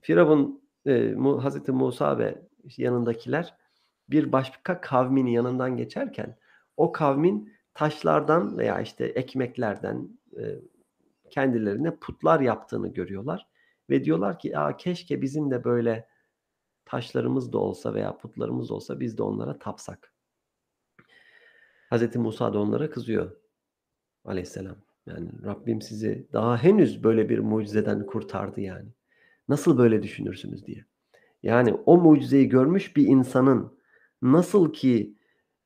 [SPEAKER 3] Firavun, e, Hazreti Musa ve yanındakiler bir başka kavmin yanından geçerken o kavmin taşlardan veya işte ekmeklerden e, kendilerine putlar yaptığını görüyorlar ve diyorlar ki Aa, keşke bizim de böyle taşlarımız da olsa veya putlarımız olsa biz de onlara tapsak. Hz. Musa da onlara kızıyor aleyhisselam. Yani Rabbim sizi daha henüz böyle bir mucizeden kurtardı yani. Nasıl böyle düşünürsünüz diye. Yani o mucizeyi görmüş bir insanın nasıl ki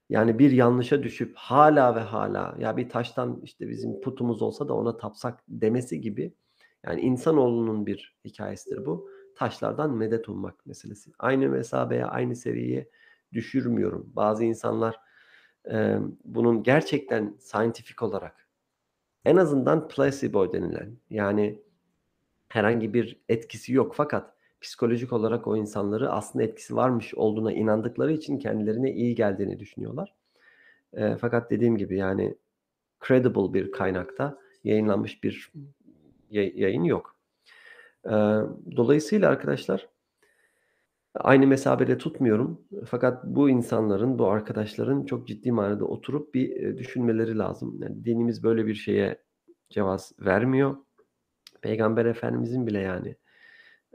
[SPEAKER 3] yani bir yanlışa düşüp hala ve hala ya bir taştan işte bizim putumuz olsa da ona tapsak demesi gibi yani insanoğlunun bir hikayesidir bu. Taşlardan medet ummak meselesi. Aynı mesabeye, aynı seviyeye düşürmüyorum. Bazı insanlar e, bunun gerçekten scientific olarak en azından placebo denilen yani herhangi bir etkisi yok fakat psikolojik olarak o insanları aslında etkisi varmış olduğuna inandıkları için kendilerine iyi geldiğini düşünüyorlar. E, fakat dediğim gibi yani credible bir kaynakta yayınlanmış bir yayın yok. E, dolayısıyla arkadaşlar aynı mesabede tutmuyorum. Fakat bu insanların, bu arkadaşların çok ciddi manada oturup bir düşünmeleri lazım. Yani dinimiz böyle bir şeye cevaz vermiyor. Peygamber Efendimizin bile yani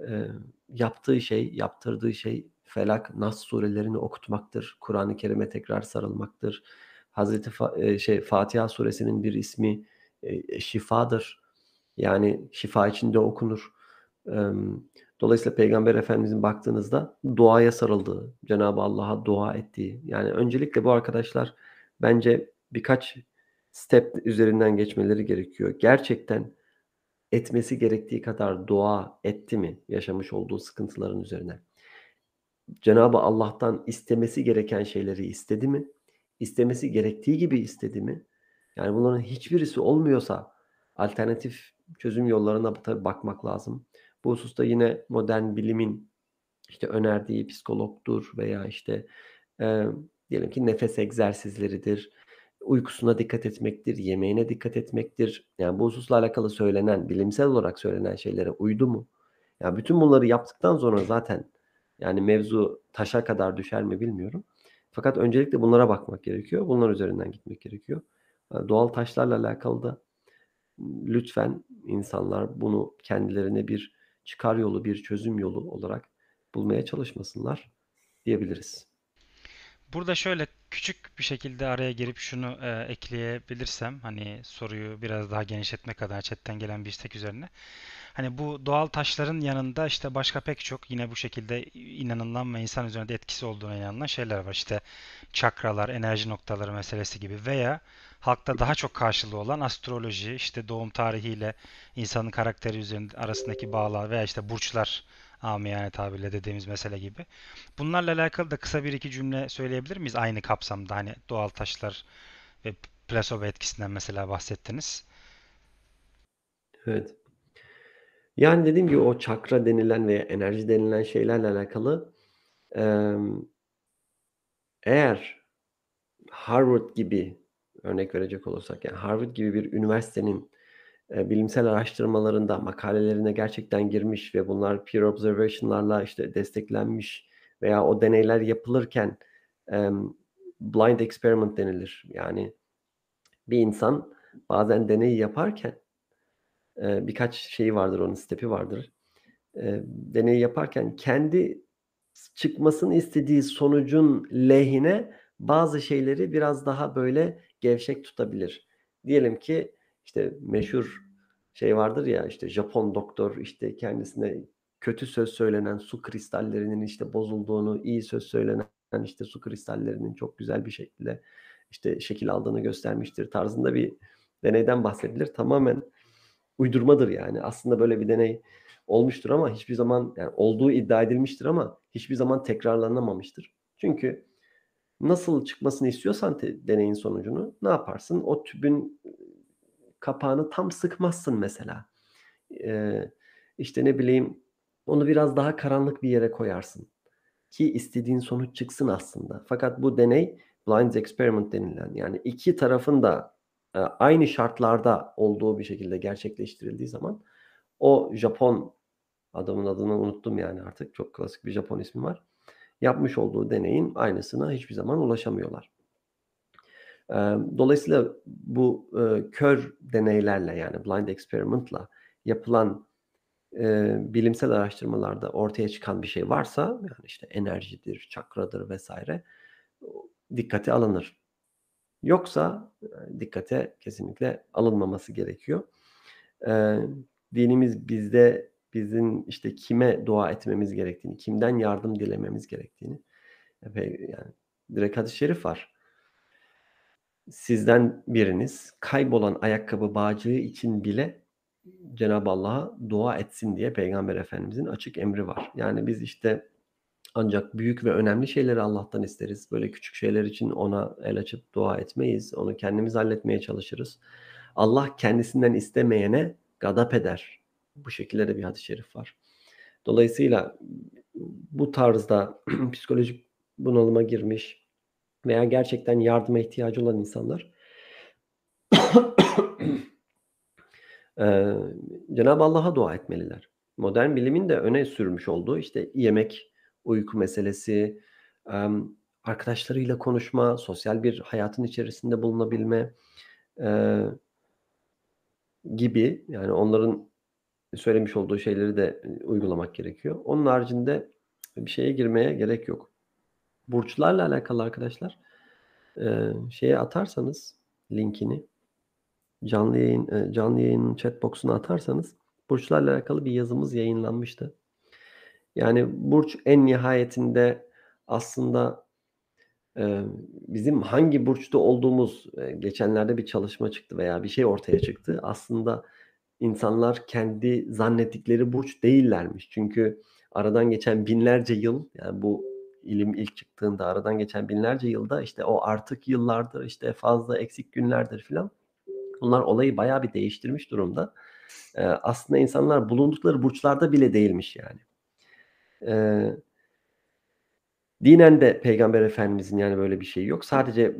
[SPEAKER 3] e, yaptığı şey, yaptırdığı şey Felak, Nas surelerini okutmaktır. Kur'an-ı Kerim'e tekrar sarılmaktır. Hazreti Fa- e, şey Fatiha suresinin bir ismi e, şifadır. Yani şifa içinde okunur. E, dolayısıyla Peygamber Efendimizin baktığınızda duaya sarıldığı, Cenab-ı Allah'a dua ettiği. Yani öncelikle bu arkadaşlar bence birkaç step üzerinden geçmeleri gerekiyor. Gerçekten etmesi gerektiği kadar dua etti mi yaşamış olduğu sıkıntıların üzerine? Cenab-ı Allah'tan istemesi gereken şeyleri istedi mi? İstemesi gerektiği gibi istedi mi? Yani bunların hiçbirisi olmuyorsa alternatif çözüm yollarına tabii bakmak lazım. Bu hususta yine modern bilimin işte önerdiği psikologdur veya işte e, diyelim ki nefes egzersizleridir, uykusuna dikkat etmektir, yemeğine dikkat etmektir. Yani bu hususla alakalı söylenen, bilimsel olarak söylenen şeylere uydu mu? Yani bütün bunları yaptıktan sonra zaten yani mevzu taşa kadar düşer mi bilmiyorum. Fakat öncelikle bunlara bakmak gerekiyor. Bunlar üzerinden gitmek gerekiyor. doğal taşlarla alakalı da lütfen insanlar bunu kendilerine bir çıkar yolu, bir çözüm yolu olarak bulmaya çalışmasınlar diyebiliriz.
[SPEAKER 1] Burada şöyle küçük bir şekilde araya girip şunu e, ekleyebilirsem hani soruyu biraz daha genişletmek adına chatten gelen bir istek üzerine. Hani bu doğal taşların yanında işte başka pek çok yine bu şekilde inanılan ve insan üzerinde etkisi olduğuna inanılan şeyler var. İşte çakralar, enerji noktaları meselesi gibi veya halkta daha çok karşılığı olan astroloji, işte doğum tarihiyle insanın karakteri üzerinde arasındaki bağlar veya işte burçlar amiyane tabirle dediğimiz mesele gibi. Bunlarla alakalı da kısa bir iki cümle söyleyebilir miyiz? Aynı kapsamda hani doğal taşlar ve plasebo etkisinden mesela bahsettiniz.
[SPEAKER 3] Evet. Yani dediğim gibi o çakra denilen veya enerji denilen şeylerle alakalı eğer Harvard gibi örnek verecek olursak yani Harvard gibi bir üniversitenin e, bilimsel araştırmalarında makalelerine gerçekten girmiş ve bunlar peer observation'larla işte desteklenmiş veya o deneyler yapılırken e, blind experiment denilir. Yani bir insan bazen deneyi yaparken e, birkaç şeyi vardır onun stepi vardır. E, deneyi yaparken kendi çıkmasını istediği sonucun lehine bazı şeyleri biraz daha böyle gevşek tutabilir. Diyelim ki işte meşhur şey vardır ya işte Japon doktor işte kendisine kötü söz söylenen su kristallerinin işte bozulduğunu, iyi söz söylenen işte su kristallerinin çok güzel bir şekilde işte şekil aldığını göstermiştir tarzında bir deneyden bahsedilir. Tamamen uydurmadır yani. Aslında böyle bir deney olmuştur ama hiçbir zaman yani olduğu iddia edilmiştir ama hiçbir zaman tekrarlanamamıştır. Çünkü nasıl çıkmasını istiyorsan te, deneyin sonucunu ne yaparsın? O tübün kapağını tam sıkmazsın mesela. Ee, işte ne bileyim onu biraz daha karanlık bir yere koyarsın. Ki istediğin sonuç çıksın aslında. Fakat bu deney blind experiment denilen yani iki tarafın da e, aynı şartlarda olduğu bir şekilde gerçekleştirildiği zaman o Japon adamın adını unuttum yani artık çok klasik bir Japon ismi var. Yapmış olduğu deneyin aynısına hiçbir zaman ulaşamıyorlar. Dolayısıyla bu e, kör deneylerle yani blind experiment'la yapılan e, bilimsel araştırmalarda ortaya çıkan bir şey varsa yani işte enerjidir, çakradır vesaire dikkate alınır. Yoksa dikkate kesinlikle alınmaması gerekiyor. E, dinimiz bizde bizim işte kime dua etmemiz gerektiğini, kimden yardım dilememiz gerektiğini yani direkt hadis-i şerif var sizden biriniz kaybolan ayakkabı bağcığı için bile Cenab-ı Allah'a dua etsin diye Peygamber Efendimizin açık emri var. Yani biz işte ancak büyük ve önemli şeyleri Allah'tan isteriz. Böyle küçük şeyler için ona el açıp dua etmeyiz. Onu kendimiz halletmeye çalışırız. Allah kendisinden istemeyene gadap eder. Bu şekilde de bir hadis-i şerif var. Dolayısıyla bu tarzda psikolojik bunalıma girmiş, veya gerçekten yardıma ihtiyacı olan insanlar ee, Cenab-ı Allah'a dua etmeliler. Modern bilimin de öne sürmüş olduğu işte yemek, uyku meselesi, arkadaşlarıyla konuşma, sosyal bir hayatın içerisinde bulunabilme gibi yani onların söylemiş olduğu şeyleri de uygulamak gerekiyor. Onun haricinde bir şeye girmeye gerek yok burçlarla alakalı arkadaşlar e, şeye atarsanız linkini canlı yayın e, canlı yayının chat box'una atarsanız burçlarla alakalı bir yazımız yayınlanmıştı. Yani burç en nihayetinde aslında e, bizim hangi burçta olduğumuz e, geçenlerde bir çalışma çıktı veya bir şey ortaya çıktı. Aslında insanlar kendi zannettikleri burç değillermiş. Çünkü aradan geçen binlerce yıl yani bu ilim ilk çıktığında aradan geçen binlerce yılda işte o artık yıllardır işte fazla eksik günlerdir filan. Bunlar olayı bayağı bir değiştirmiş durumda. Ee, aslında insanlar bulundukları burçlarda bile değilmiş yani. Ee, dinen de Peygamber Efendimizin yani böyle bir şey yok. Sadece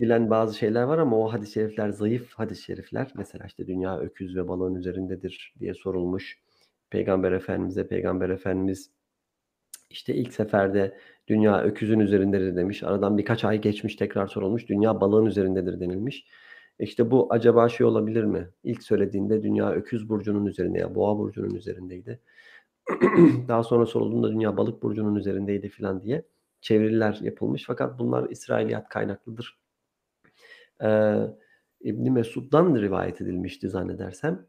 [SPEAKER 3] bahsedilen bazı şeyler var ama o hadis-i şerifler zayıf hadis-i şerifler. Mesela işte dünya öküz ve balığın üzerindedir diye sorulmuş. Peygamber Efendimiz'e Peygamber Efendimiz işte ilk seferde dünya öküzün üzerindedir demiş. Aradan birkaç ay geçmiş tekrar sorulmuş. Dünya balığın üzerindedir denilmiş. İşte bu acaba şey olabilir mi? İlk söylediğinde dünya öküz burcunun üzerinde ya boğa burcunun üzerindeydi. Daha sonra sorulduğunda dünya balık burcunun üzerindeydi filan diye çeviriler yapılmış. Fakat bunlar İsrailiyat kaynaklıdır. Ee, İbni Mesud'dan rivayet edilmişti zannedersem.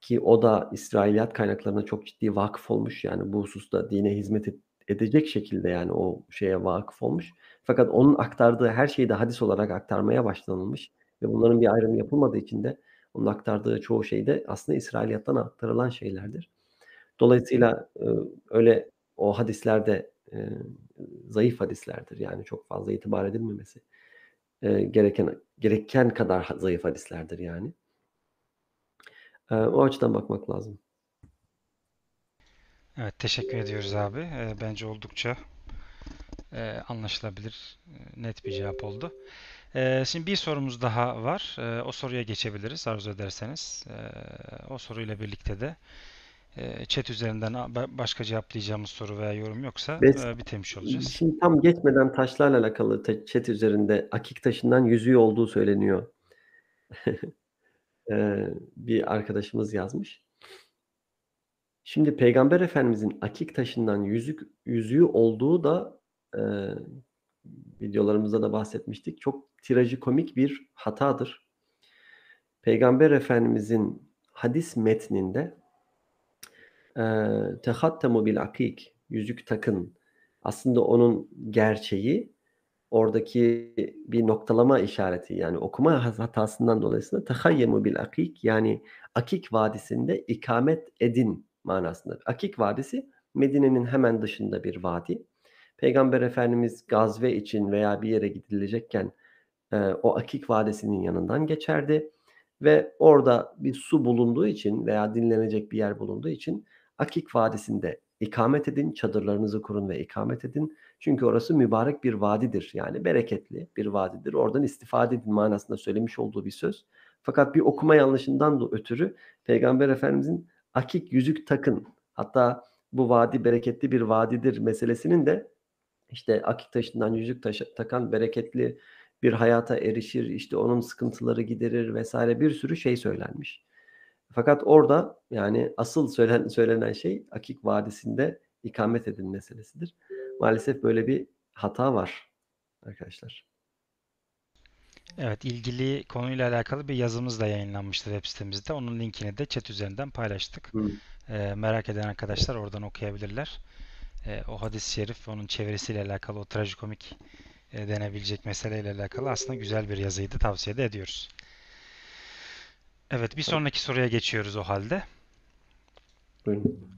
[SPEAKER 3] Ki o da İsrailiyat kaynaklarına çok ciddi vakıf olmuş. Yani bu hususta dine hizmet edecek şekilde yani o şeye vakıf olmuş. Fakat onun aktardığı her şeyi de hadis olarak aktarmaya başlanılmış. Ve bunların bir ayrımı yapılmadığı için de onun aktardığı çoğu şey de aslında İsrailiyattan aktarılan şeylerdir. Dolayısıyla e, öyle o hadislerde e, zayıf hadislerdir. Yani çok fazla itibar edilmemesi e, gereken gereken kadar zayıf hadislerdir yani. E, o açıdan bakmak lazım.
[SPEAKER 1] Evet teşekkür ediyoruz abi. E, bence oldukça e, anlaşılabilir, e, net bir cevap oldu. E, şimdi bir sorumuz daha var. E, o soruya geçebiliriz arzu ederseniz. E, o soruyla birlikte de e, chat üzerinden başka cevaplayacağımız soru veya yorum yoksa
[SPEAKER 3] Bes,
[SPEAKER 1] e, bitirmiş olacağız.
[SPEAKER 3] Şimdi tam geçmeden taşlarla alakalı chat üzerinde akik taşından yüzüğü olduğu söyleniyor. e, bir arkadaşımız yazmış. Şimdi Peygamber Efendimizin akik taşından yüzük yüzüğü olduğu da e, videolarımızda da bahsetmiştik. Çok trajikomik bir hatadır. Peygamber Efendimizin hadis metninde tehattemu bil akik yüzük takın aslında onun gerçeği oradaki bir noktalama işareti yani okuma hatasından dolayısıyla tahayyemu bil akik yani Akik Vadisi'nde ikamet edin manasında. Akik Vadisi Medine'nin hemen dışında bir vadi. Peygamber Efendimiz gazve için veya bir yere gidilecekken e, o Akik Vadisi'nin yanından geçerdi ve orada bir su bulunduğu için veya dinlenecek bir yer bulunduğu için Akik Vadisi'nde ikamet edin, çadırlarınızı kurun ve ikamet edin. Çünkü orası mübarek bir vadidir. Yani bereketli bir vadidir. Oradan istifade edin manasında söylemiş olduğu bir söz. Fakat bir okuma yanlışından da ötürü Peygamber Efendimizin akik yüzük takın. Hatta bu vadi bereketli bir vadidir meselesinin de işte akik taşından yüzük taşı, takan bereketli bir hayata erişir, işte onun sıkıntıları giderir vesaire bir sürü şey söylenmiş. Fakat orada yani asıl söylen, söylenen şey Akik Vadisi'nde ikamet edin meselesidir. Maalesef böyle bir hata var arkadaşlar.
[SPEAKER 1] Evet, ilgili konuyla alakalı bir yazımız da yayınlanmıştır web sitemizde. Onun linkini de chat üzerinden paylaştık. Ee, merak eden arkadaşlar oradan okuyabilirler. Ee, o hadis-i şerif onun çevirisiyle alakalı o trajikomik e, denebilecek meseleyle alakalı aslında güzel bir yazıydı. Tavsiye de ediyoruz. Evet, bir sonraki soruya geçiyoruz o halde.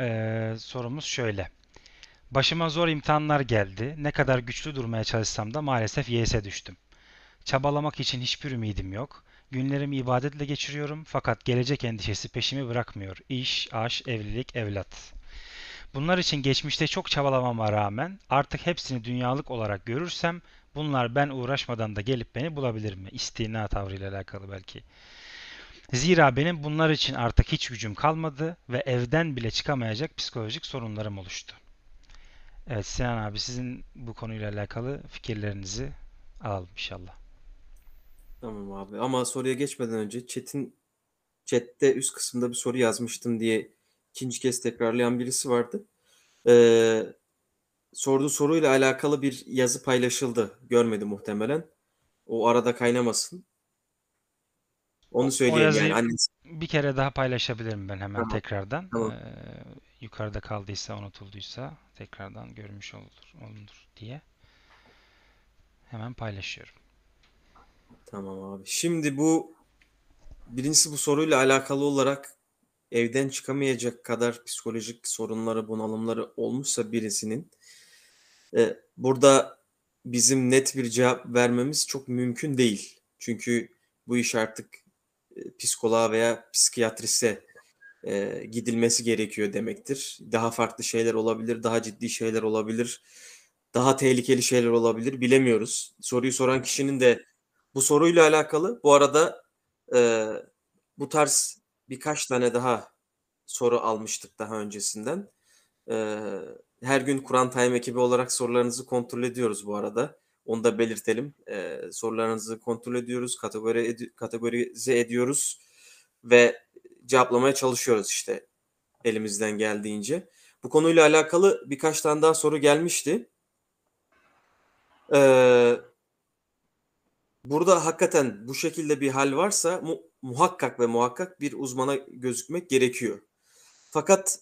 [SPEAKER 1] Ee, sorumuz şöyle. Başıma zor imtihanlar geldi. Ne kadar güçlü durmaya çalışsam da maalesef yese düştüm. Çabalamak için hiçbir ümidim yok. Günlerimi ibadetle geçiriyorum fakat gelecek endişesi peşimi bırakmıyor. İş, aş, evlilik, evlat. Bunlar için geçmişte çok çabalamama rağmen artık hepsini dünyalık olarak görürsem bunlar ben uğraşmadan da gelip beni bulabilir mi? İstina tavrıyla alakalı belki. Zira benim bunlar için artık hiç gücüm kalmadı ve evden bile çıkamayacak psikolojik sorunlarım oluştu. Evet Sinan abi sizin bu konuyla alakalı fikirlerinizi alalım inşallah.
[SPEAKER 2] Tamam abi ama soruya geçmeden önce chat'in chat'te üst kısımda bir soru yazmıştım diye ikinci kez tekrarlayan birisi vardı. Ee, sorduğu soruyla alakalı bir yazı paylaşıldı. Görmedi muhtemelen. O arada kaynamasın. Onu söyleyeyim
[SPEAKER 1] yazıyı
[SPEAKER 2] yani annesi.
[SPEAKER 1] bir kere daha paylaşabilirim ben hemen
[SPEAKER 2] Tamam.
[SPEAKER 1] tekrardan.
[SPEAKER 2] Tamam.
[SPEAKER 1] Ee, yukarıda kaldıysa, unutulduysa tekrardan görmüş olur, olunur diye. Hemen paylaşıyorum.
[SPEAKER 2] Tamam abi. Şimdi bu birincisi bu soruyla alakalı olarak evden çıkamayacak kadar psikolojik sorunları, bunalımları olmuşsa birisinin e, burada bizim net bir cevap vermemiz çok mümkün değil. Çünkü bu iş artık psikoloğa veya psikiyatrise e, gidilmesi gerekiyor demektir. Daha farklı şeyler olabilir, daha ciddi şeyler olabilir, daha tehlikeli şeyler olabilir bilemiyoruz. Soruyu soran kişinin de bu soruyla alakalı bu arada e, bu tarz birkaç tane daha soru almıştık daha öncesinden. E, her gün Kur'an Time ekibi olarak sorularınızı kontrol ediyoruz bu arada. Onu da belirtelim. Ee, sorularınızı kontrol ediyoruz, kategori ed- kategorize ediyoruz ve cevaplamaya çalışıyoruz işte elimizden geldiğince. Bu konuyla alakalı birkaç tane daha soru gelmişti. Ee, burada hakikaten bu şekilde bir hal varsa mu- muhakkak ve muhakkak bir uzmana gözükmek gerekiyor. Fakat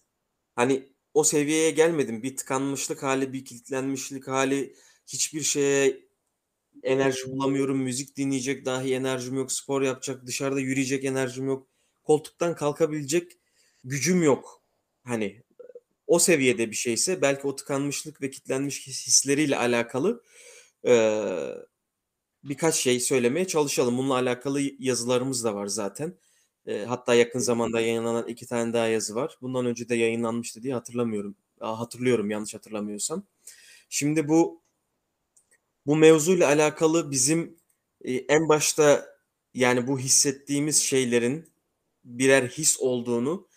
[SPEAKER 2] hani o seviyeye gelmedim. Bir tıkanmışlık hali, bir kilitlenmişlik hali, hiçbir şeye enerji bulamıyorum, müzik dinleyecek dahi enerjim yok, spor yapacak, dışarıda yürüyecek enerjim yok, koltuktan kalkabilecek gücüm yok. Hani o seviyede bir şeyse belki o tıkanmışlık ve kilitlenmiş hisleriyle alakalı eee, birkaç şey söylemeye çalışalım. Bununla alakalı yazılarımız da var zaten. Eee, hatta yakın zamanda yayınlanan iki tane daha yazı var. Bundan önce de yayınlanmıştı diye hatırlamıyorum. Hatırlıyorum yanlış hatırlamıyorsam. Şimdi bu bu mevzuyla alakalı bizim e, en başta yani bu hissettiğimiz şeylerin birer his olduğunu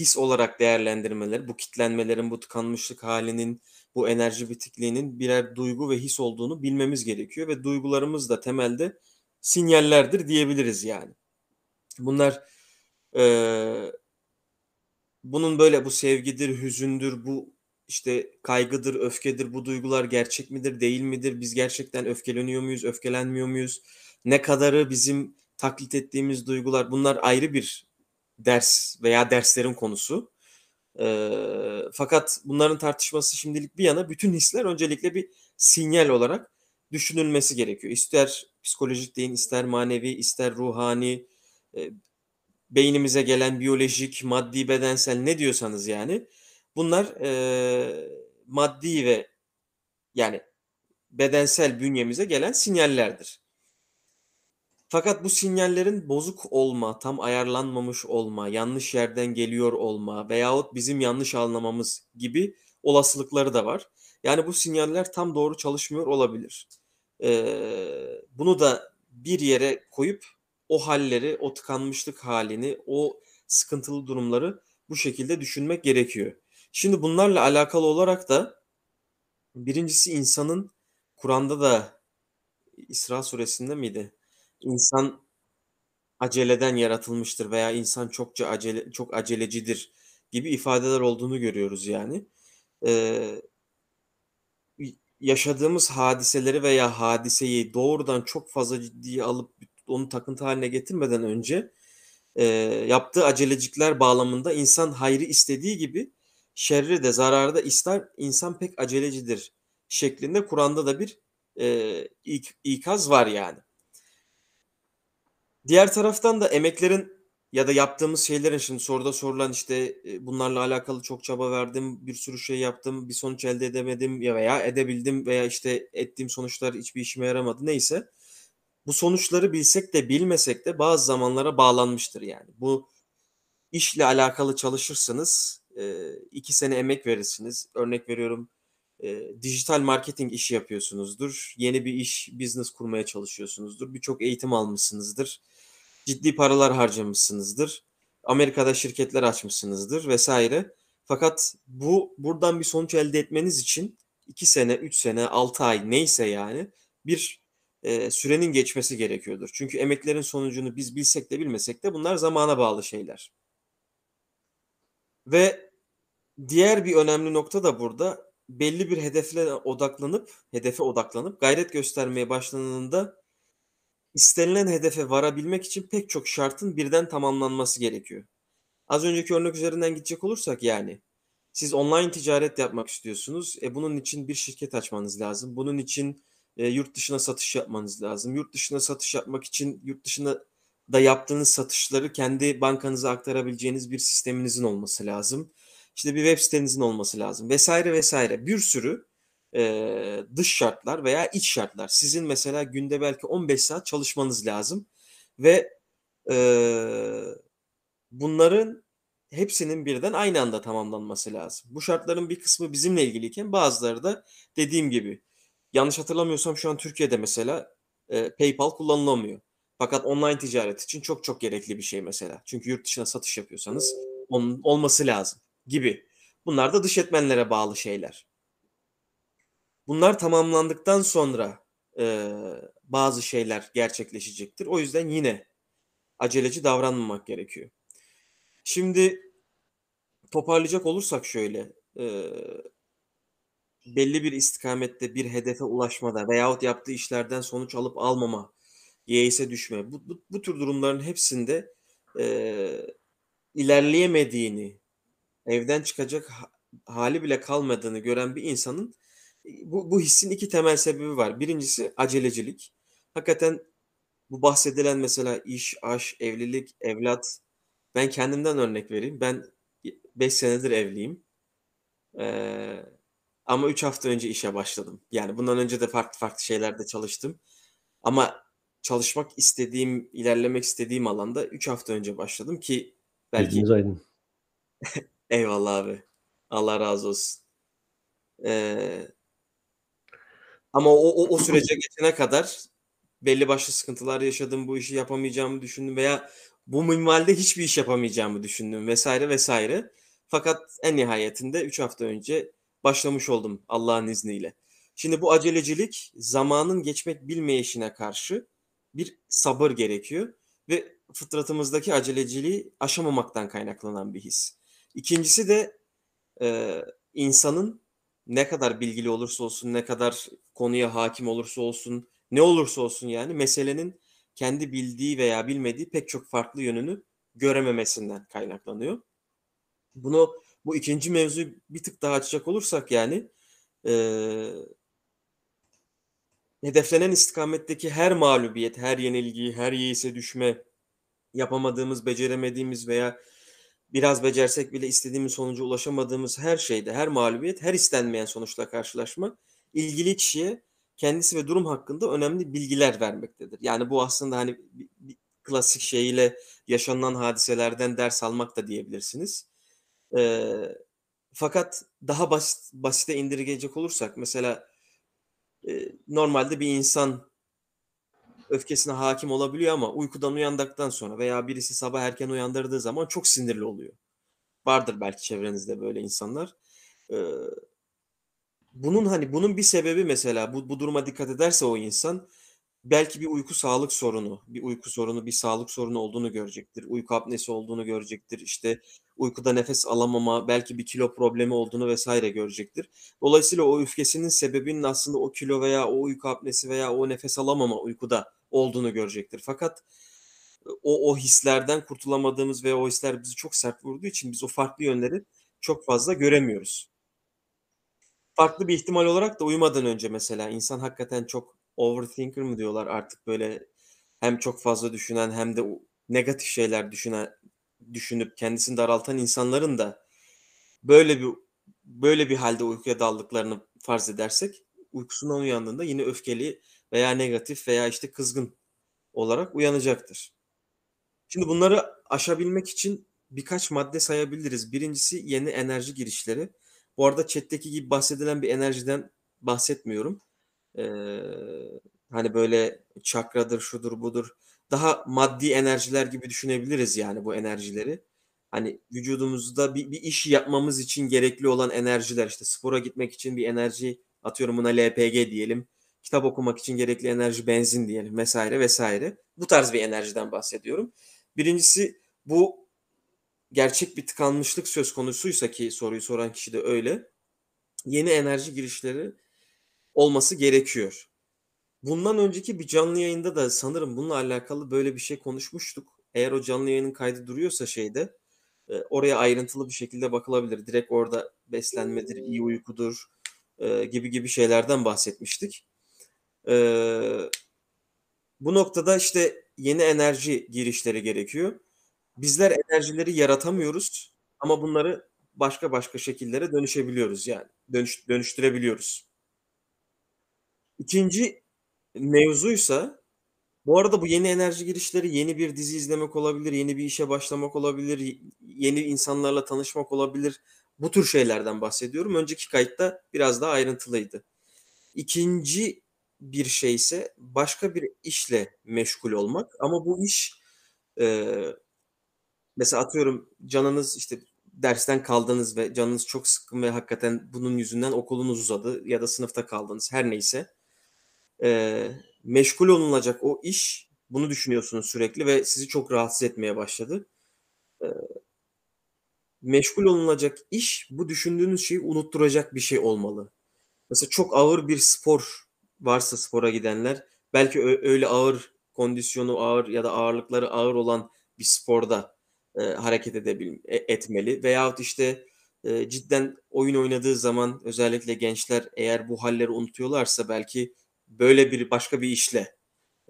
[SPEAKER 2] his olarak değerlendirmeleri, bu kitlenmelerin, bu tıkanmışlık halinin, bu enerji bitikliğinin birer duygu ve his olduğunu bilmemiz gerekiyor ve duygularımız da temelde sinyallerdir diyebiliriz yani. Bunlar eee, bunun böyle bu sevgidir, hüzündür, bu işte kaygıdır, öfkedir, bu duygular gerçek midir, değil midir? Biz gerçekten öfkeleniyor muyuz, öfkelenmiyor muyuz? Ne kadarı bizim taklit ettiğimiz duygular? Bunlar ayrı bir ders veya derslerin konusu. Ee, fakat bunların tartışması şimdilik bir yana bütün hisler öncelikle bir sinyal olarak düşünülmesi gerekiyor. İster psikolojik deyin, ister manevi, ister ruhani, e, beynimize gelen biyolojik, maddi, bedensel ne diyorsanız yani bunlar e, maddi ve yani bedensel bünyemize gelen sinyallerdir. Fakat bu sinyallerin bozuk olma, tam ayarlanmamış olma, yanlış yerden geliyor olma veyahut bizim yanlış anlamamız gibi olasılıkları da var. Yani bu sinyaller tam doğru çalışmıyor olabilir. Ee, bunu da bir yere koyup o halleri, o tıkanmışlık halini, o sıkıntılı durumları bu şekilde düşünmek gerekiyor. Şimdi bunlarla alakalı olarak da birincisi insanın Kur'an'da da İsra suresinde miydi? İnsan aceleden yaratılmıştır veya insan çokça acele çok acelecidir gibi ifadeler olduğunu görüyoruz yani. Ee, yaşadığımız hadiseleri veya hadiseyi doğrudan çok fazla ciddiye alıp onu takıntı haline getirmeden önce e, yaptığı acelecikler bağlamında insan hayrı istediği gibi şerri de zararı da ister insan pek acelecidir şeklinde Kur'an'da da bir e, ik, ikaz var yani. Diğer taraftan da emeklerin ya da yaptığımız şeylerin şimdi soruda sorulan işte e, bunlarla alakalı çok çaba verdim, bir sürü şey yaptım, bir sonuç elde edemedim ya veya edebildim veya işte ettiğim sonuçlar hiçbir işime yaramadı neyse. Bu sonuçları bilsek de bilmesek de bazı zamanlara bağlanmıştır yani. Bu işle alakalı çalışırsınız, e, iki sene emek verirsiniz. Örnek veriyorum e, dijital marketing işi yapıyorsunuzdur. Yeni bir iş, business kurmaya çalışıyorsunuzdur. Birçok eğitim almışsınızdır. Ciddi paralar harcamışsınızdır. Amerika'da şirketler açmışsınızdır vesaire. Fakat bu buradan bir sonuç elde etmeniz için 2 sene, 3 sene, 6 ay neyse yani bir e, sürenin geçmesi gerekiyordur. Çünkü emeklerin sonucunu biz bilsek de bilmesek de bunlar zamana bağlı şeyler. Ve diğer bir önemli nokta da burada belli bir hedefle odaklanıp, hedefe odaklanıp gayret göstermeye başlandığında istenilen hedefe varabilmek için pek çok şartın birden tamamlanması gerekiyor. Az önceki örnek üzerinden gidecek olursak yani siz online ticaret yapmak istiyorsunuz. E bunun için bir şirket açmanız lazım. Bunun için e, yurt dışına satış yapmanız lazım. Yurt dışına satış yapmak için yurt dışına da yaptığınız satışları kendi bankanıza aktarabileceğiniz bir sisteminizin olması lazım. İşte bir web sitenizin olması lazım vesaire vesaire. Bir sürü e, dış şartlar veya iç şartlar. Sizin mesela günde belki 15 saat çalışmanız lazım ve e, bunların hepsinin birden aynı anda tamamlanması lazım. Bu şartların bir kısmı bizimle ilgiliyken bazıları da dediğim gibi yanlış hatırlamıyorsam şu an Türkiye'de mesela e, PayPal kullanılamıyor. Fakat online ticaret için çok çok gerekli bir şey mesela. Çünkü yurt dışına satış yapıyorsanız onun olması lazım gibi. Bunlar da dış etmenlere bağlı şeyler. Bunlar tamamlandıktan sonra e, bazı şeyler gerçekleşecektir. O yüzden yine aceleci davranmamak gerekiyor. Şimdi toparlayacak olursak şöyle, e, belli bir istikamette bir hedefe ulaşmada veyahut yaptığı işlerden sonuç alıp almama, yeise düşme, bu, bu, bu tür durumların hepsinde e, ilerleyemediğini, evden çıkacak hali bile kalmadığını gören bir insanın bu, bu hissin iki temel sebebi var. Birincisi acelecilik. Hakikaten bu bahsedilen mesela iş, aş, evlilik, evlat. Ben kendimden örnek vereyim. Ben 5 senedir evliyim. Ee, ama 3 hafta önce işe başladım. Yani bundan önce de farklı farklı şeylerde çalıştım. Ama çalışmak istediğim, ilerlemek istediğim alanda 3 hafta önce başladım ki belki...
[SPEAKER 3] Gözünüz aydın.
[SPEAKER 2] Eyvallah abi. Allah razı olsun. Ee, ama o, o, o sürece geçene kadar belli başlı sıkıntılar yaşadım. Bu işi yapamayacağımı düşündüm veya bu minvalde hiçbir iş yapamayacağımı düşündüm vesaire vesaire. Fakat en nihayetinde 3 hafta önce başlamış oldum Allah'ın izniyle. Şimdi bu acelecilik zamanın geçmek bilmeyişine karşı bir sabır gerekiyor ve fıtratımızdaki aceleciliği aşamamaktan kaynaklanan bir his. İkincisi de e, insanın ne kadar bilgili olursa olsun, ne kadar konuya hakim olursa olsun, ne olursa olsun yani meselenin kendi bildiği veya bilmediği pek çok farklı yönünü görememesinden kaynaklanıyor. Bunu bu ikinci mevzuyu bir tık daha açacak olursak yani e, hedeflenen istikametteki her mağlubiyet, her yenilgi, her yeise düşme, yapamadığımız, beceremediğimiz veya biraz becersek bile istediğimiz sonuca ulaşamadığımız her şeyde, her mağlubiyet, her istenmeyen sonuçla karşılaşma ilgili kişiye kendisi ve durum hakkında önemli bilgiler vermektedir. Yani bu aslında hani bir, bir klasik şeyiyle yaşanılan hadiselerden ders almak da diyebilirsiniz. Ee, fakat daha basit basite indirgeyecek olursak mesela e, normalde bir insan öfkesine hakim olabiliyor ama uykudan uyandıktan sonra veya birisi sabah erken uyandırdığı zaman çok sinirli oluyor. Vardır belki çevrenizde böyle insanlar. Bunun hani bunun bir sebebi mesela bu, bu duruma dikkat ederse o insan belki bir uyku sağlık sorunu, bir uyku sorunu, bir sağlık sorunu olduğunu görecektir. Uyku apnesi olduğunu görecektir. İşte uykuda nefes alamama, belki bir kilo problemi olduğunu vesaire görecektir. Dolayısıyla o öfkesinin sebebinin aslında o kilo veya o uyku apnesi veya o nefes alamama uykuda olduğunu görecektir. Fakat o, o hislerden kurtulamadığımız ve o hisler bizi çok sert vurduğu için biz o farklı yönleri çok fazla göremiyoruz. Farklı bir ihtimal olarak da uyumadan önce mesela insan hakikaten çok overthinker mı diyorlar artık böyle hem çok fazla düşünen hem de negatif şeyler düşünen düşünüp kendisini daraltan insanların da böyle bir böyle bir halde uykuya daldıklarını farz edersek uykusundan uyandığında yine öfkeli veya negatif veya işte kızgın olarak uyanacaktır. Şimdi bunları aşabilmek için birkaç madde sayabiliriz. Birincisi yeni enerji girişleri. Bu arada chat'teki gibi bahsedilen bir enerjiden bahsetmiyorum. Ee, hani böyle çakradır, şudur, budur. Daha maddi enerjiler gibi düşünebiliriz yani bu enerjileri. Hani vücudumuzda bir, bir iş yapmamız için gerekli olan enerjiler işte spora gitmek için bir enerji atıyorum buna LPG diyelim kitap okumak için gerekli enerji benzin diyelim vesaire vesaire. Bu tarz bir enerjiden bahsediyorum. Birincisi bu gerçek bir tıkanmışlık söz konusuysa ki soruyu soran kişi de öyle. Yeni enerji girişleri olması gerekiyor. Bundan önceki bir canlı yayında da sanırım bununla alakalı böyle bir şey konuşmuştuk. Eğer o canlı yayının kaydı duruyorsa şeyde e, oraya ayrıntılı bir şekilde bakılabilir. Direkt orada beslenmedir, iyi uykudur e, gibi gibi şeylerden bahsetmiştik. Ee, bu noktada işte yeni enerji girişleri gerekiyor. Bizler enerjileri yaratamıyoruz ama bunları başka başka şekillere dönüşebiliyoruz yani. Dönüş, dönüştürebiliyoruz. İkinci mevzuysa bu arada bu yeni enerji girişleri yeni bir dizi izlemek olabilir, yeni bir işe başlamak olabilir, yeni insanlarla tanışmak olabilir. Bu tür şeylerden bahsediyorum. Önceki kayıtta biraz daha ayrıntılıydı. İkinci bir şeyse başka bir işle meşgul olmak ama bu iş e, mesela atıyorum canınız işte dersten kaldınız ve canınız çok sıkkın ve hakikaten bunun yüzünden okulunuz uzadı ya da sınıfta kaldınız her neyse e, meşgul olunacak o iş bunu düşünüyorsunuz sürekli ve sizi çok rahatsız etmeye başladı. E, meşgul olunacak iş bu düşündüğünüz şeyi unutturacak bir şey olmalı. Mesela çok ağır bir spor varsa spora gidenler belki öyle ağır kondisyonu ağır ya da ağırlıkları ağır olan bir sporda e, hareket edebil e, etmeli veyahut işte e, cidden oyun oynadığı zaman özellikle gençler eğer bu halleri unutuyorlarsa belki böyle bir başka bir işle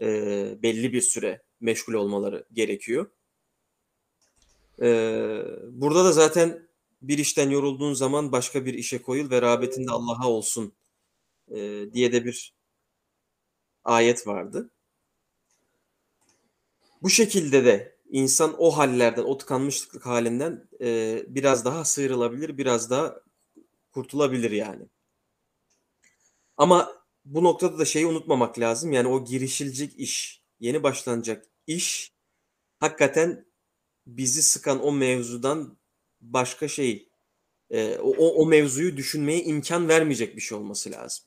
[SPEAKER 2] e, belli bir süre meşgul olmaları gerekiyor. E, burada da zaten bir işten yorulduğun zaman başka bir işe koyul ve rağbetinde Allah'a olsun e, diye de bir ayet vardı. Bu şekilde de insan o hallerden, o tıkanmışlık halinden e, biraz daha sıyrılabilir, biraz daha kurtulabilir yani. Ama bu noktada da şeyi unutmamak lazım. Yani o girişilecek iş, yeni başlanacak iş hakikaten bizi sıkan o mevzudan başka şey, e, o, o mevzuyu düşünmeye imkan vermeyecek bir şey olması lazım.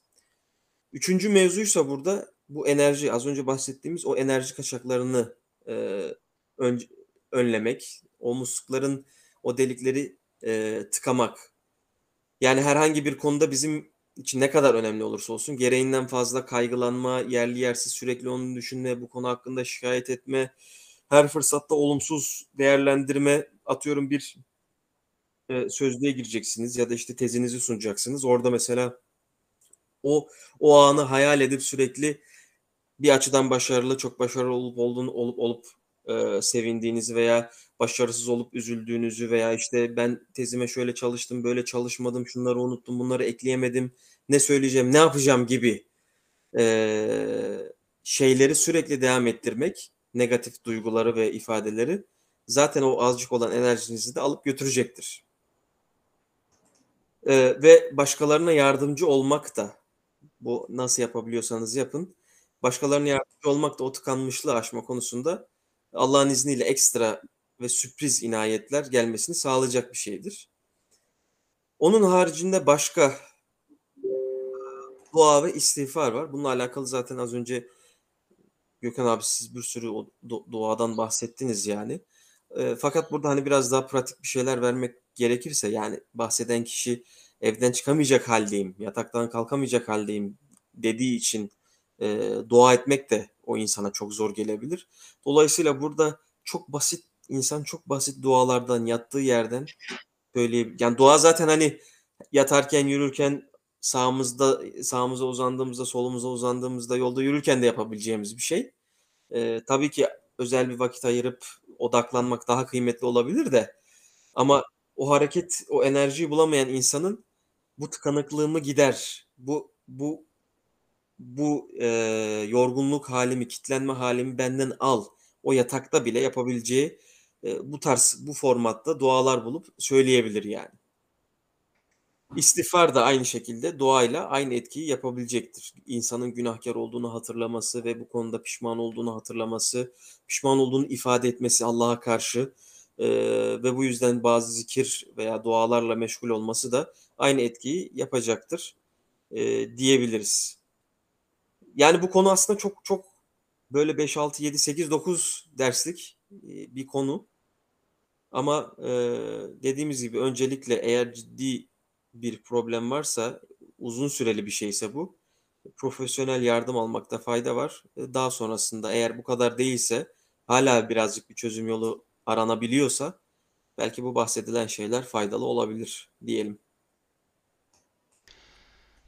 [SPEAKER 2] Üçüncü mevzuysa burada bu enerji, az önce bahsettiğimiz o enerji kaçaklarını e, ön, önlemek, o muslukların o delikleri e, tıkamak. Yani herhangi bir konuda bizim için ne kadar önemli olursa olsun gereğinden fazla kaygılanma, yerli yersiz sürekli onu düşünme, bu konu hakkında şikayet etme, her fırsatta olumsuz değerlendirme, atıyorum bir e, sözlüğe gireceksiniz ya da işte tezinizi sunacaksınız. Orada mesela o o anı hayal edip sürekli bir açıdan başarılı, çok başarılı olup olduğunu olup olup e, sevindiğinizi veya başarısız olup üzüldüğünüzü veya işte ben tezime şöyle çalıştım, böyle çalışmadım, şunları unuttum, bunları ekleyemedim, ne söyleyeceğim, ne yapacağım gibi e, şeyleri sürekli devam ettirmek, negatif duyguları ve ifadeleri zaten o azıcık olan enerjinizi de alıp götürecektir. E, ve başkalarına yardımcı olmak da bu nasıl yapabiliyorsanız yapın. Başkalarına yardımcı olmak da o tıkanmışlığı aşma konusunda Allah'ın izniyle ekstra ve sürpriz inayetler gelmesini sağlayacak bir şeydir. Onun haricinde başka dua ve istiğfar var. Bununla alakalı zaten az önce Gökhan abi siz bir sürü o duadan bahsettiniz yani. E, fakat burada hani biraz daha pratik bir şeyler vermek gerekirse yani bahseden kişi evden çıkamayacak haldeyim, yataktan kalkamayacak haldeyim dediği için e, dua etmek de o insana çok zor gelebilir. Dolayısıyla burada çok basit insan çok basit dualardan yattığı yerden böyle yani dua zaten hani yatarken yürürken sağımızda sağımıza uzandığımızda solumuza uzandığımızda yolda yürürken de yapabileceğimiz bir şey. Ee, tabii ki özel bir vakit ayırıp odaklanmak daha kıymetli olabilir de ama o hareket o enerjiyi bulamayan insanın bu tıkanıklığımı gider. Bu bu bu e, yorgunluk halimi, kitlenme halimi benden al. O yatakta bile yapabileceği e, bu tarz, bu formatta dualar bulup söyleyebilir yani. İstiğfar da aynı şekilde duayla aynı etkiyi yapabilecektir. İnsanın günahkar olduğunu hatırlaması ve bu konuda pişman olduğunu hatırlaması, pişman olduğunu ifade etmesi Allah'a karşı e, ve bu yüzden bazı zikir veya dualarla meşgul olması da aynı etkiyi yapacaktır e, diyebiliriz yani bu konu aslında çok çok böyle 5, 6, 7, 8, 9 derslik bir konu. Ama e, dediğimiz gibi öncelikle eğer ciddi bir problem varsa, uzun süreli bir şeyse bu, profesyonel yardım almakta fayda var. Daha sonrasında eğer bu kadar değilse, hala birazcık bir çözüm yolu aranabiliyorsa, belki bu bahsedilen şeyler faydalı olabilir diyelim.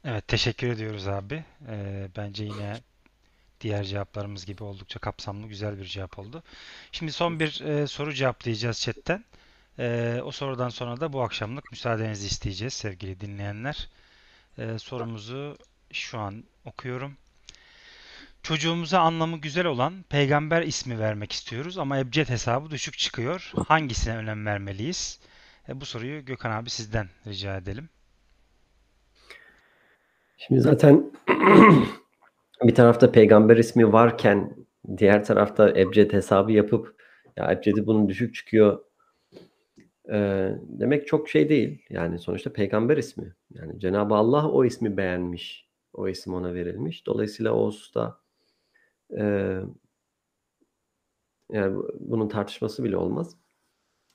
[SPEAKER 1] Evet, teşekkür ediyoruz abi. Ee, bence yine diğer cevaplarımız gibi oldukça kapsamlı, güzel bir cevap oldu. Şimdi son bir e, soru cevaplayacağız chatten. E, o sorudan sonra da bu akşamlık müsaadenizi isteyeceğiz sevgili dinleyenler. E, sorumuzu şu an okuyorum. Çocuğumuza anlamı güzel olan peygamber ismi vermek istiyoruz ama ebced hesabı düşük çıkıyor. Hangisine önem vermeliyiz? E, bu soruyu Gökhan abi sizden rica edelim.
[SPEAKER 3] Şimdi zaten bir tarafta peygamber ismi varken diğer tarafta ebced hesabı yapıp ya ebcedi bunun düşük çıkıyor e, demek çok şey değil. Yani sonuçta peygamber ismi. Yani Cenab-ı Allah o ismi beğenmiş. o isim ona verilmiş. Dolayısıyla o hususta e, yani bunun tartışması bile olmaz.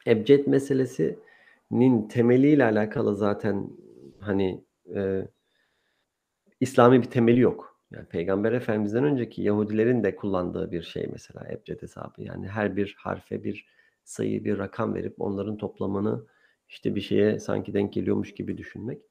[SPEAKER 3] Ebced meselesinin temeliyle alakalı zaten hani e, İslami bir temeli yok. Yani Peygamber Efendimiz'den önceki Yahudilerin de kullandığı bir şey mesela ebced hesabı. Yani her bir harfe bir sayı, bir rakam verip onların toplamını işte bir şeye sanki denk geliyormuş gibi düşünmek.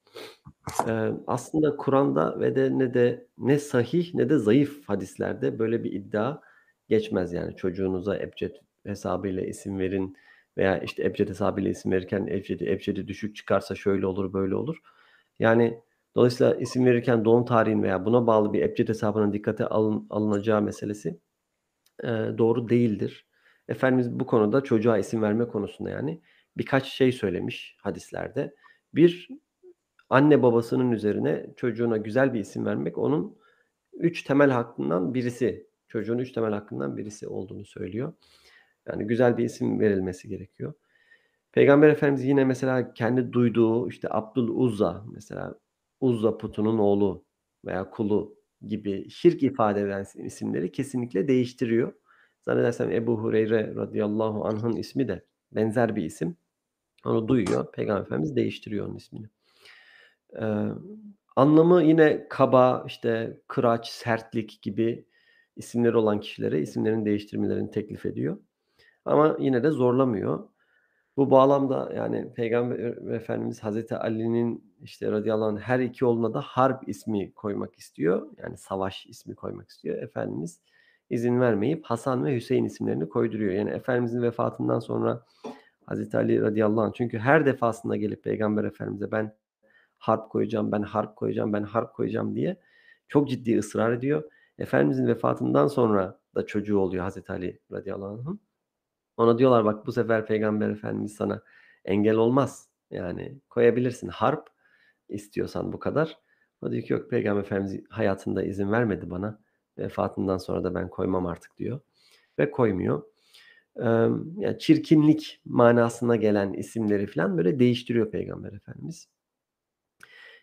[SPEAKER 3] Ee, aslında Kur'an'da ve de ne de ne sahih ne de zayıf hadislerde böyle bir iddia geçmez yani çocuğunuza ebced hesabıyla isim verin veya işte ebced hesabıyla isim verirken ebcedi, ebcedi düşük çıkarsa şöyle olur böyle olur. Yani dolayısıyla isim verirken doğum tarihin veya buna bağlı bir ebced hesabının dikkate alın, alınacağı meselesi e, doğru değildir. Efendimiz bu konuda çocuğa isim verme konusunda yani birkaç şey söylemiş hadislerde. Bir, anne babasının üzerine çocuğuna güzel bir isim vermek onun üç temel hakkından birisi. Çocuğun üç temel hakkından birisi olduğunu söylüyor. Yani güzel bir isim verilmesi gerekiyor. Peygamber Efendimiz yine mesela kendi duyduğu işte Abdul Uzza mesela Uzza putunun oğlu veya kulu gibi şirk ifade eden isimleri kesinlikle değiştiriyor. Zannedersem Ebu Hureyre radıyallahu anh'ın ismi de benzer bir isim. Onu duyuyor. Peygamber Efendimiz değiştiriyor onun ismini. Ee, anlamı yine kaba, işte kıraç, sertlik gibi isimleri olan kişilere isimlerin değiştirmelerini teklif ediyor. Ama yine de zorlamıyor. Bu bağlamda yani Peygamber Efendimiz Hazreti Ali'nin işte radıyallahu anh her iki oğluna da harp ismi koymak istiyor. Yani savaş ismi koymak istiyor. Efendimiz izin vermeyip Hasan ve Hüseyin isimlerini koyduruyor. Yani Efendimizin vefatından sonra Hazreti Ali radıyallahu anh çünkü her defasında gelip Peygamber Efendimiz'e ben harp koyacağım, ben harp koyacağım, ben harp koyacağım diye çok ciddi ısrar ediyor. Efendimizin vefatından sonra da çocuğu oluyor Hazreti Ali radıyallahu anh'ın. Ona diyorlar bak bu sefer Peygamber Efendimiz sana engel olmaz. Yani koyabilirsin harp istiyorsan bu kadar. O diyor ki yok Peygamber Efendimiz hayatında izin vermedi bana. Vefatından sonra da ben koymam artık diyor. Ve koymuyor. Ee, yani çirkinlik manasına gelen isimleri falan böyle değiştiriyor Peygamber Efendimiz.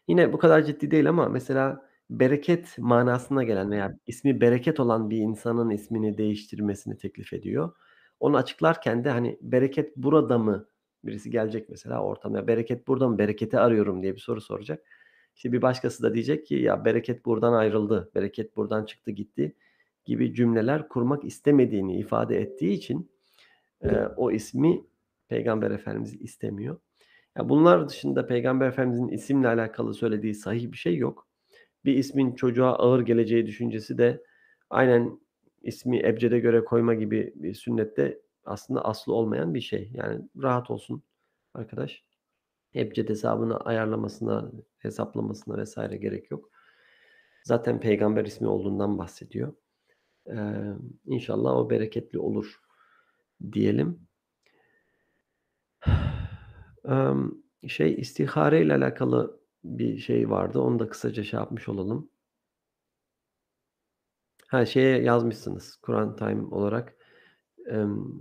[SPEAKER 3] Yine bu kadar ciddi değil ama mesela bereket manasına gelen veya ismi bereket olan bir insanın ismini değiştirmesini teklif ediyor. Onu açıklarken de hani bereket burada mı? Birisi gelecek mesela ortamda bereket burada mı? Bereketi arıyorum diye bir soru soracak. İşte bir başkası da diyecek ki ya bereket buradan ayrıldı, bereket buradan çıktı gitti gibi cümleler kurmak istemediğini ifade ettiği için e, o ismi Peygamber Efendimiz istemiyor. Ya bunlar dışında Peygamber Efendimizin isimle alakalı söylediği sahih bir şey yok. Bir ismin çocuğa ağır geleceği düşüncesi de aynen ismi ebcede göre koyma gibi bir sünnette aslında aslı olmayan bir şey. Yani rahat olsun arkadaş. Ebced hesabını ayarlamasına, hesaplamasına vesaire gerek yok. Zaten peygamber ismi olduğundan bahsediyor. Ee, inşallah o bereketli olur diyelim. şey istihare ile alakalı bir şey vardı. Onu da kısaca şey yapmış olalım. Ha şeye yazmışsınız Kur'an Time olarak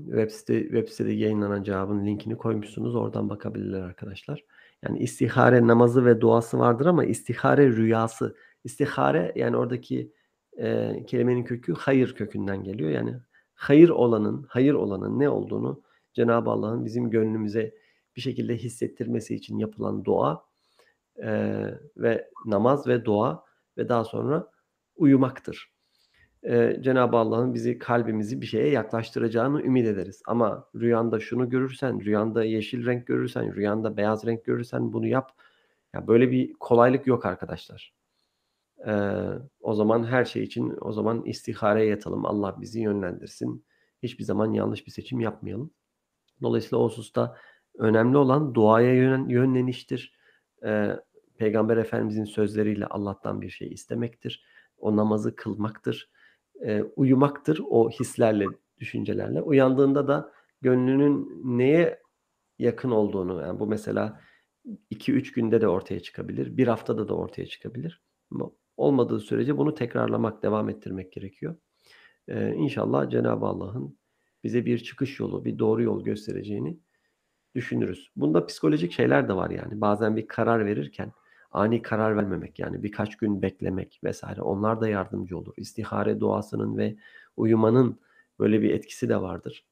[SPEAKER 3] web site web sitede yayınlanan cevabın linkini koymuşsunuz. Oradan bakabilirler arkadaşlar. Yani istihare namazı ve duası vardır ama istihare rüyası. İstihare yani oradaki e, kelimenin kökü hayır kökünden geliyor. Yani hayır olanın, hayır olanın ne olduğunu Cenab-ı Allah'ın bizim gönlümüze bir şekilde hissettirmesi için yapılan dua e, ve namaz ve dua ve daha sonra uyumaktır. E, Cenab-ı Allah'ın bizi kalbimizi bir şeye yaklaştıracağını ümit ederiz. Ama rüyanda şunu görürsen, rüyanda yeşil renk görürsen, rüyanda beyaz renk görürsen bunu yap. Ya böyle bir kolaylık yok arkadaşlar. Ee, o zaman her şey için o zaman istihareye yatalım. Allah bizi yönlendirsin. Hiçbir zaman yanlış bir seçim yapmayalım. Dolayısıyla o hususta Önemli olan duaya yön, yönleniştir. Ee, Peygamber Efendimizin sözleriyle Allah'tan bir şey istemektir. O namazı kılmaktır. Ee, uyumaktır o hislerle, düşüncelerle. Uyandığında da gönlünün neye yakın olduğunu, yani bu mesela 2-3 günde de ortaya çıkabilir. Bir haftada da ortaya çıkabilir. Ama olmadığı sürece bunu tekrarlamak, devam ettirmek gerekiyor. Ee, inşallah Cenab-ı Allah'ın bize bir çıkış yolu, bir doğru yol göstereceğini düşünürüz. Bunda psikolojik şeyler de var yani. Bazen bir karar verirken ani karar vermemek yani birkaç gün beklemek vesaire onlar da yardımcı olur. İstihare duasının ve uyumanın böyle bir etkisi de vardır.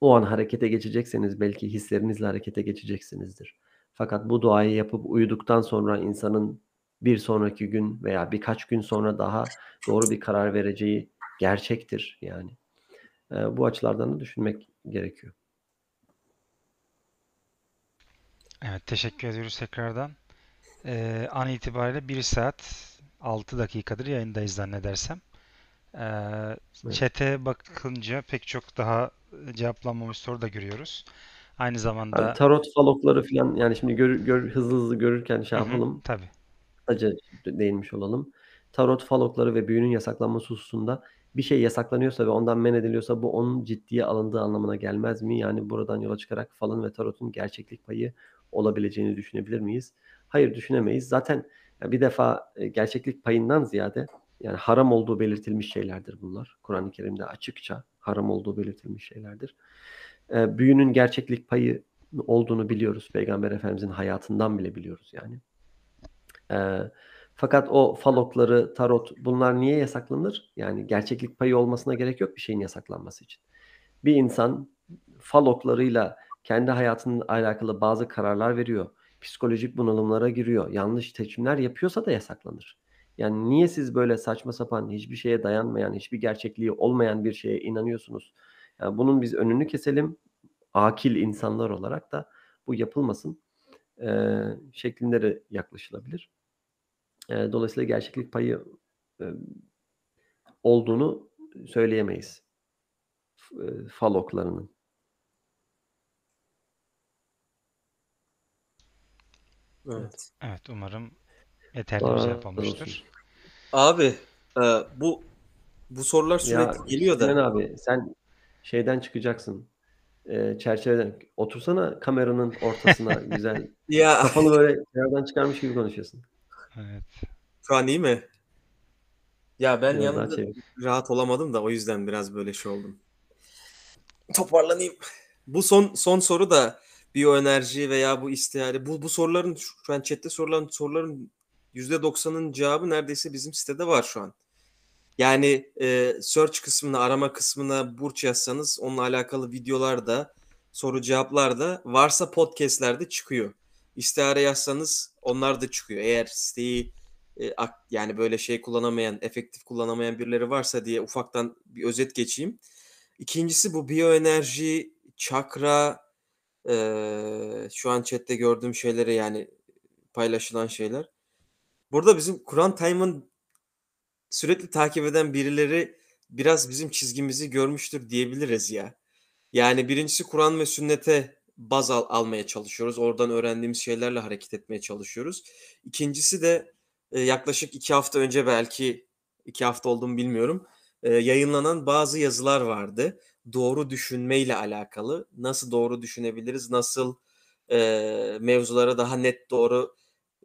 [SPEAKER 3] O an harekete geçecekseniz belki hislerinizle harekete geçeceksinizdir. Fakat bu duayı yapıp uyuduktan sonra insanın bir sonraki gün veya birkaç gün sonra daha doğru bir karar vereceği gerçektir yani. E, bu açılardan da düşünmek gerekiyor.
[SPEAKER 1] Evet, teşekkür ediyoruz tekrardan. Ee, an itibariyle 1 saat 6 dakikadır yayındayız zannedersem. Ee,
[SPEAKER 3] Evet.
[SPEAKER 1] chat'e bakınca pek çok daha cevaplanmamış soru da görüyoruz. Aynı zamanda
[SPEAKER 3] tarot falokları falan yani şimdi gör, gör, hızlı hızlı görürken şey
[SPEAKER 1] Hı hı,
[SPEAKER 3] yapalım.
[SPEAKER 1] tabii.
[SPEAKER 3] Kısaca değinmiş olalım. Tarot falokları ve büyünün yasaklanması hususunda bir şey yasaklanıyorsa ve ondan men ediliyorsa bu onun ciddiye alındığı anlamına gelmez mi? Yani buradan yola çıkarak falın ve tarotun gerçeklik payı olabileceğini düşünebilir miyiz? Hayır düşünemeyiz. Zaten bir defa e, gerçeklik payından ziyade yani haram olduğu belirtilmiş şeylerdir bunlar. Kur'an-ı Kerim'de açıkça haram olduğu belirtilmiş şeylerdir. E, büyünün gerçeklik payı olduğunu biliyoruz. Peygamber Efendimizin hayatından bile biliyoruz yani. E, fakat o falokları, tarot bunlar niye yasaklanır? Yani gerçeklik payı olmasına gerek yok bir şeyin yasaklanması için. Bir insan faloklarıyla kendi hayatının alakalı bazı kararlar veriyor. Psikolojik bunalımlara giriyor. Yanlış seçimler yapıyorsa da yasaklanır. Yani niye siz böyle saçma sapan, hiçbir şeye dayanmayan, hiçbir gerçekliği olmayan bir şeye inanıyorsunuz? Yani bunun biz önünü keselim. Akil insanlar olarak da bu yapılmasın e, şeklinde de yaklaşılabilir. E, dolayısıyla gerçeklik payı e, olduğunu söyleyemeyiz. E, faloklarının.
[SPEAKER 2] Evet.
[SPEAKER 1] Evet, umarım yeterli bir olmuştur.
[SPEAKER 3] olsun.
[SPEAKER 2] Abi e, bu bu sorular
[SPEAKER 3] Ya
[SPEAKER 2] sürekli geliyor
[SPEAKER 3] Sinan
[SPEAKER 2] da.
[SPEAKER 3] abi sen şeyden çıkacaksın. E, çerçeveden. Otursana kameranın ortasına güzel.
[SPEAKER 2] Ya
[SPEAKER 3] Kafanı böyle kenardan çıkarmış gibi konuşuyorsun.
[SPEAKER 1] Evet.
[SPEAKER 2] şu an iyi mi? Ya ben
[SPEAKER 3] Biraz çevir.
[SPEAKER 2] rahat olamadım da o yüzden biraz böyle şey oldum. Toparlanayım. Bu son son soru da biyoenerji veya bu istihare bu bu soruların şu an chatte sorulan soruların %90'ın cevabı neredeyse bizim sitede var şu an. Yani e, search kısmına, arama kısmına burç yazsanız onunla alakalı videolar da soru cevaplar da varsa podcastlerde çıkıyor. İstihare yazsanız onlar da çıkıyor. Eğer siteyi e, yani böyle şey kullanamayan, efektif kullanamayan birileri varsa diye ufaktan bir özet geçeyim. İkincisi bu biyoenerji, çakra, e, şu an chatte gördüğüm şeylere yani paylaşılan şeyler. Burada bizim Kur'an Time'ın sürekli takip eden birileri biraz bizim çizgimizi görmüştür diyebiliriz ya. Yani birincisi Kur'an ve sünnete baz al- almaya çalışıyoruz. Oradan öğrendiğimiz şeylerle hareket etmeye çalışıyoruz. İkincisi de e, yaklaşık iki hafta önce belki iki hafta olduğunu bilmiyorum. e, yayınlanan bazı yazılar vardı. Doğru düşünmeyle alakalı. Nasıl doğru düşünebiliriz? Nasıl e, mevzulara daha net doğru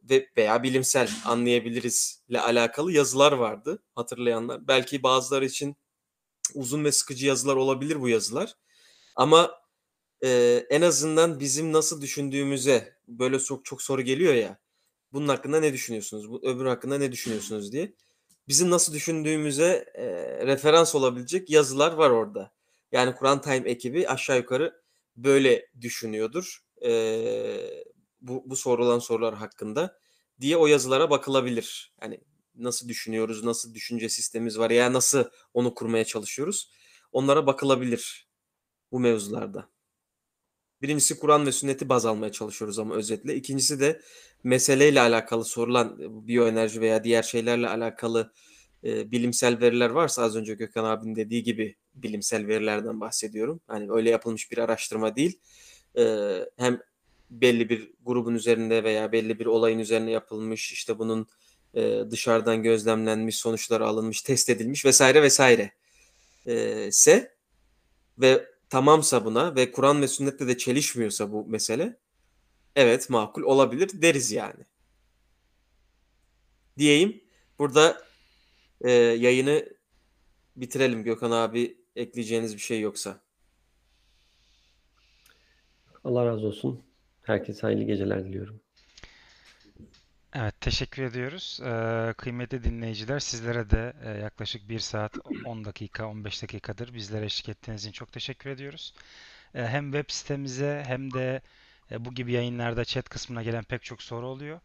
[SPEAKER 2] ve veya bilimsel anlayabilirizle alakalı yazılar vardı hatırlayanlar. Belki bazıları için uzun ve sıkıcı yazılar olabilir bu yazılar. Ama e, en azından bizim nasıl düşündüğümüze böyle çok çok soru geliyor ya. Bunun hakkında ne düşünüyorsunuz? Bu öbür hakkında ne düşünüyorsunuz diye. Bizim nasıl düşündüğümüze e, referans olabilecek yazılar var orada. Yani Kur'an Time ekibi aşağı yukarı böyle düşünüyordur. E, bu, bu sorulan sorular hakkında diye o yazılara bakılabilir. Yani nasıl düşünüyoruz, nasıl düşünce sistemimiz var ya nasıl onu kurmaya çalışıyoruz. Onlara bakılabilir bu mevzularda. Birincisi Kur'an ve sünneti baz almaya çalışıyoruz ama özetle. İkincisi de meseleyle alakalı sorulan e, biyoenerji veya diğer şeylerle alakalı e, bilimsel veriler varsa az önce Gökhan abinin dediği gibi bilimsel verilerden bahsediyorum. Hani öyle yapılmış bir araştırma değil. E, hem belli bir grubun üzerinde veya belli bir olayın üzerine yapılmış işte bunun e, dışarıdan gözlemlenmiş sonuçları alınmış test edilmiş vesaire vesaire e, ise ve tamamsa buna ve Kur'an ve sünnette de çelişmiyorsa bu mesele evet makul olabilir deriz yani. Diyeyim. Burada e, yayını bitirelim Gökhan abi ekleyeceğiniz bir şey yoksa.
[SPEAKER 3] Allah razı olsun. Herkese hayırlı geceler diliyorum.
[SPEAKER 1] Evet, teşekkür ediyoruz. Ee, kıymetli dinleyiciler, sizlere de e, yaklaşık 1 saat 10 dakika, 15 dakikadır bizlere eşlik ettiğiniz için çok teşekkür ediyoruz. Ee, hem web sitemize hem de e, bu gibi yayınlarda chat kısmına gelen pek çok soru oluyor.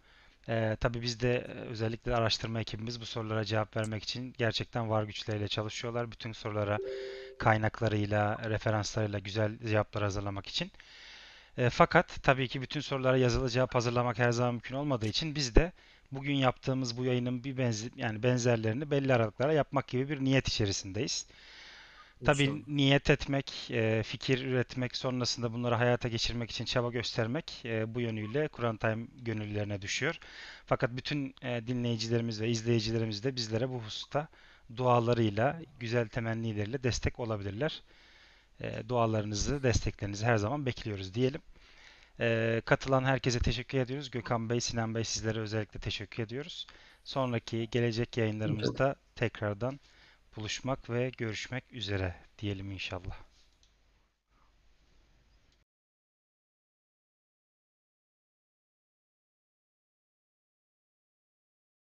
[SPEAKER 1] Ee, tabii biz de e, özellikle araştırma ekibimiz bu sorulara cevap vermek için gerçekten var güçleriyle çalışıyorlar. Bütün sorulara kaynaklarıyla, referanslarıyla güzel cevaplar hazırlamak için. E, fakat tabii ki bütün sorulara yazılı cevap hazırlamak her zaman mümkün olmadığı için biz de bugün yaptığımız bu yayının bir benzer yani benzerlerini belli aralıklara yapmak gibi bir niyet içerisindeyiz. Tabii
[SPEAKER 2] İnşallah.
[SPEAKER 1] niyet etmek, e, fikir üretmek, sonrasında bunları hayata geçirmek için çaba göstermek e, bu yönüyle Kur'an Time gönüllülerine düşüyor. Fakat bütün e, dinleyicilerimiz ve izleyicilerimiz de bizlere bu hususta dualarıyla, güzel temennileriyle destek olabilirler. E, dualarınızı, desteklerinizi her zaman bekliyoruz diyelim. E, katılan herkese teşekkür ediyoruz. Gökhan Bey, Sinan Bey sizlere özellikle teşekkür ediyoruz. Sonraki gelecek yayınlarımızda tekrardan buluşmak ve görüşmek üzere diyelim inşallah.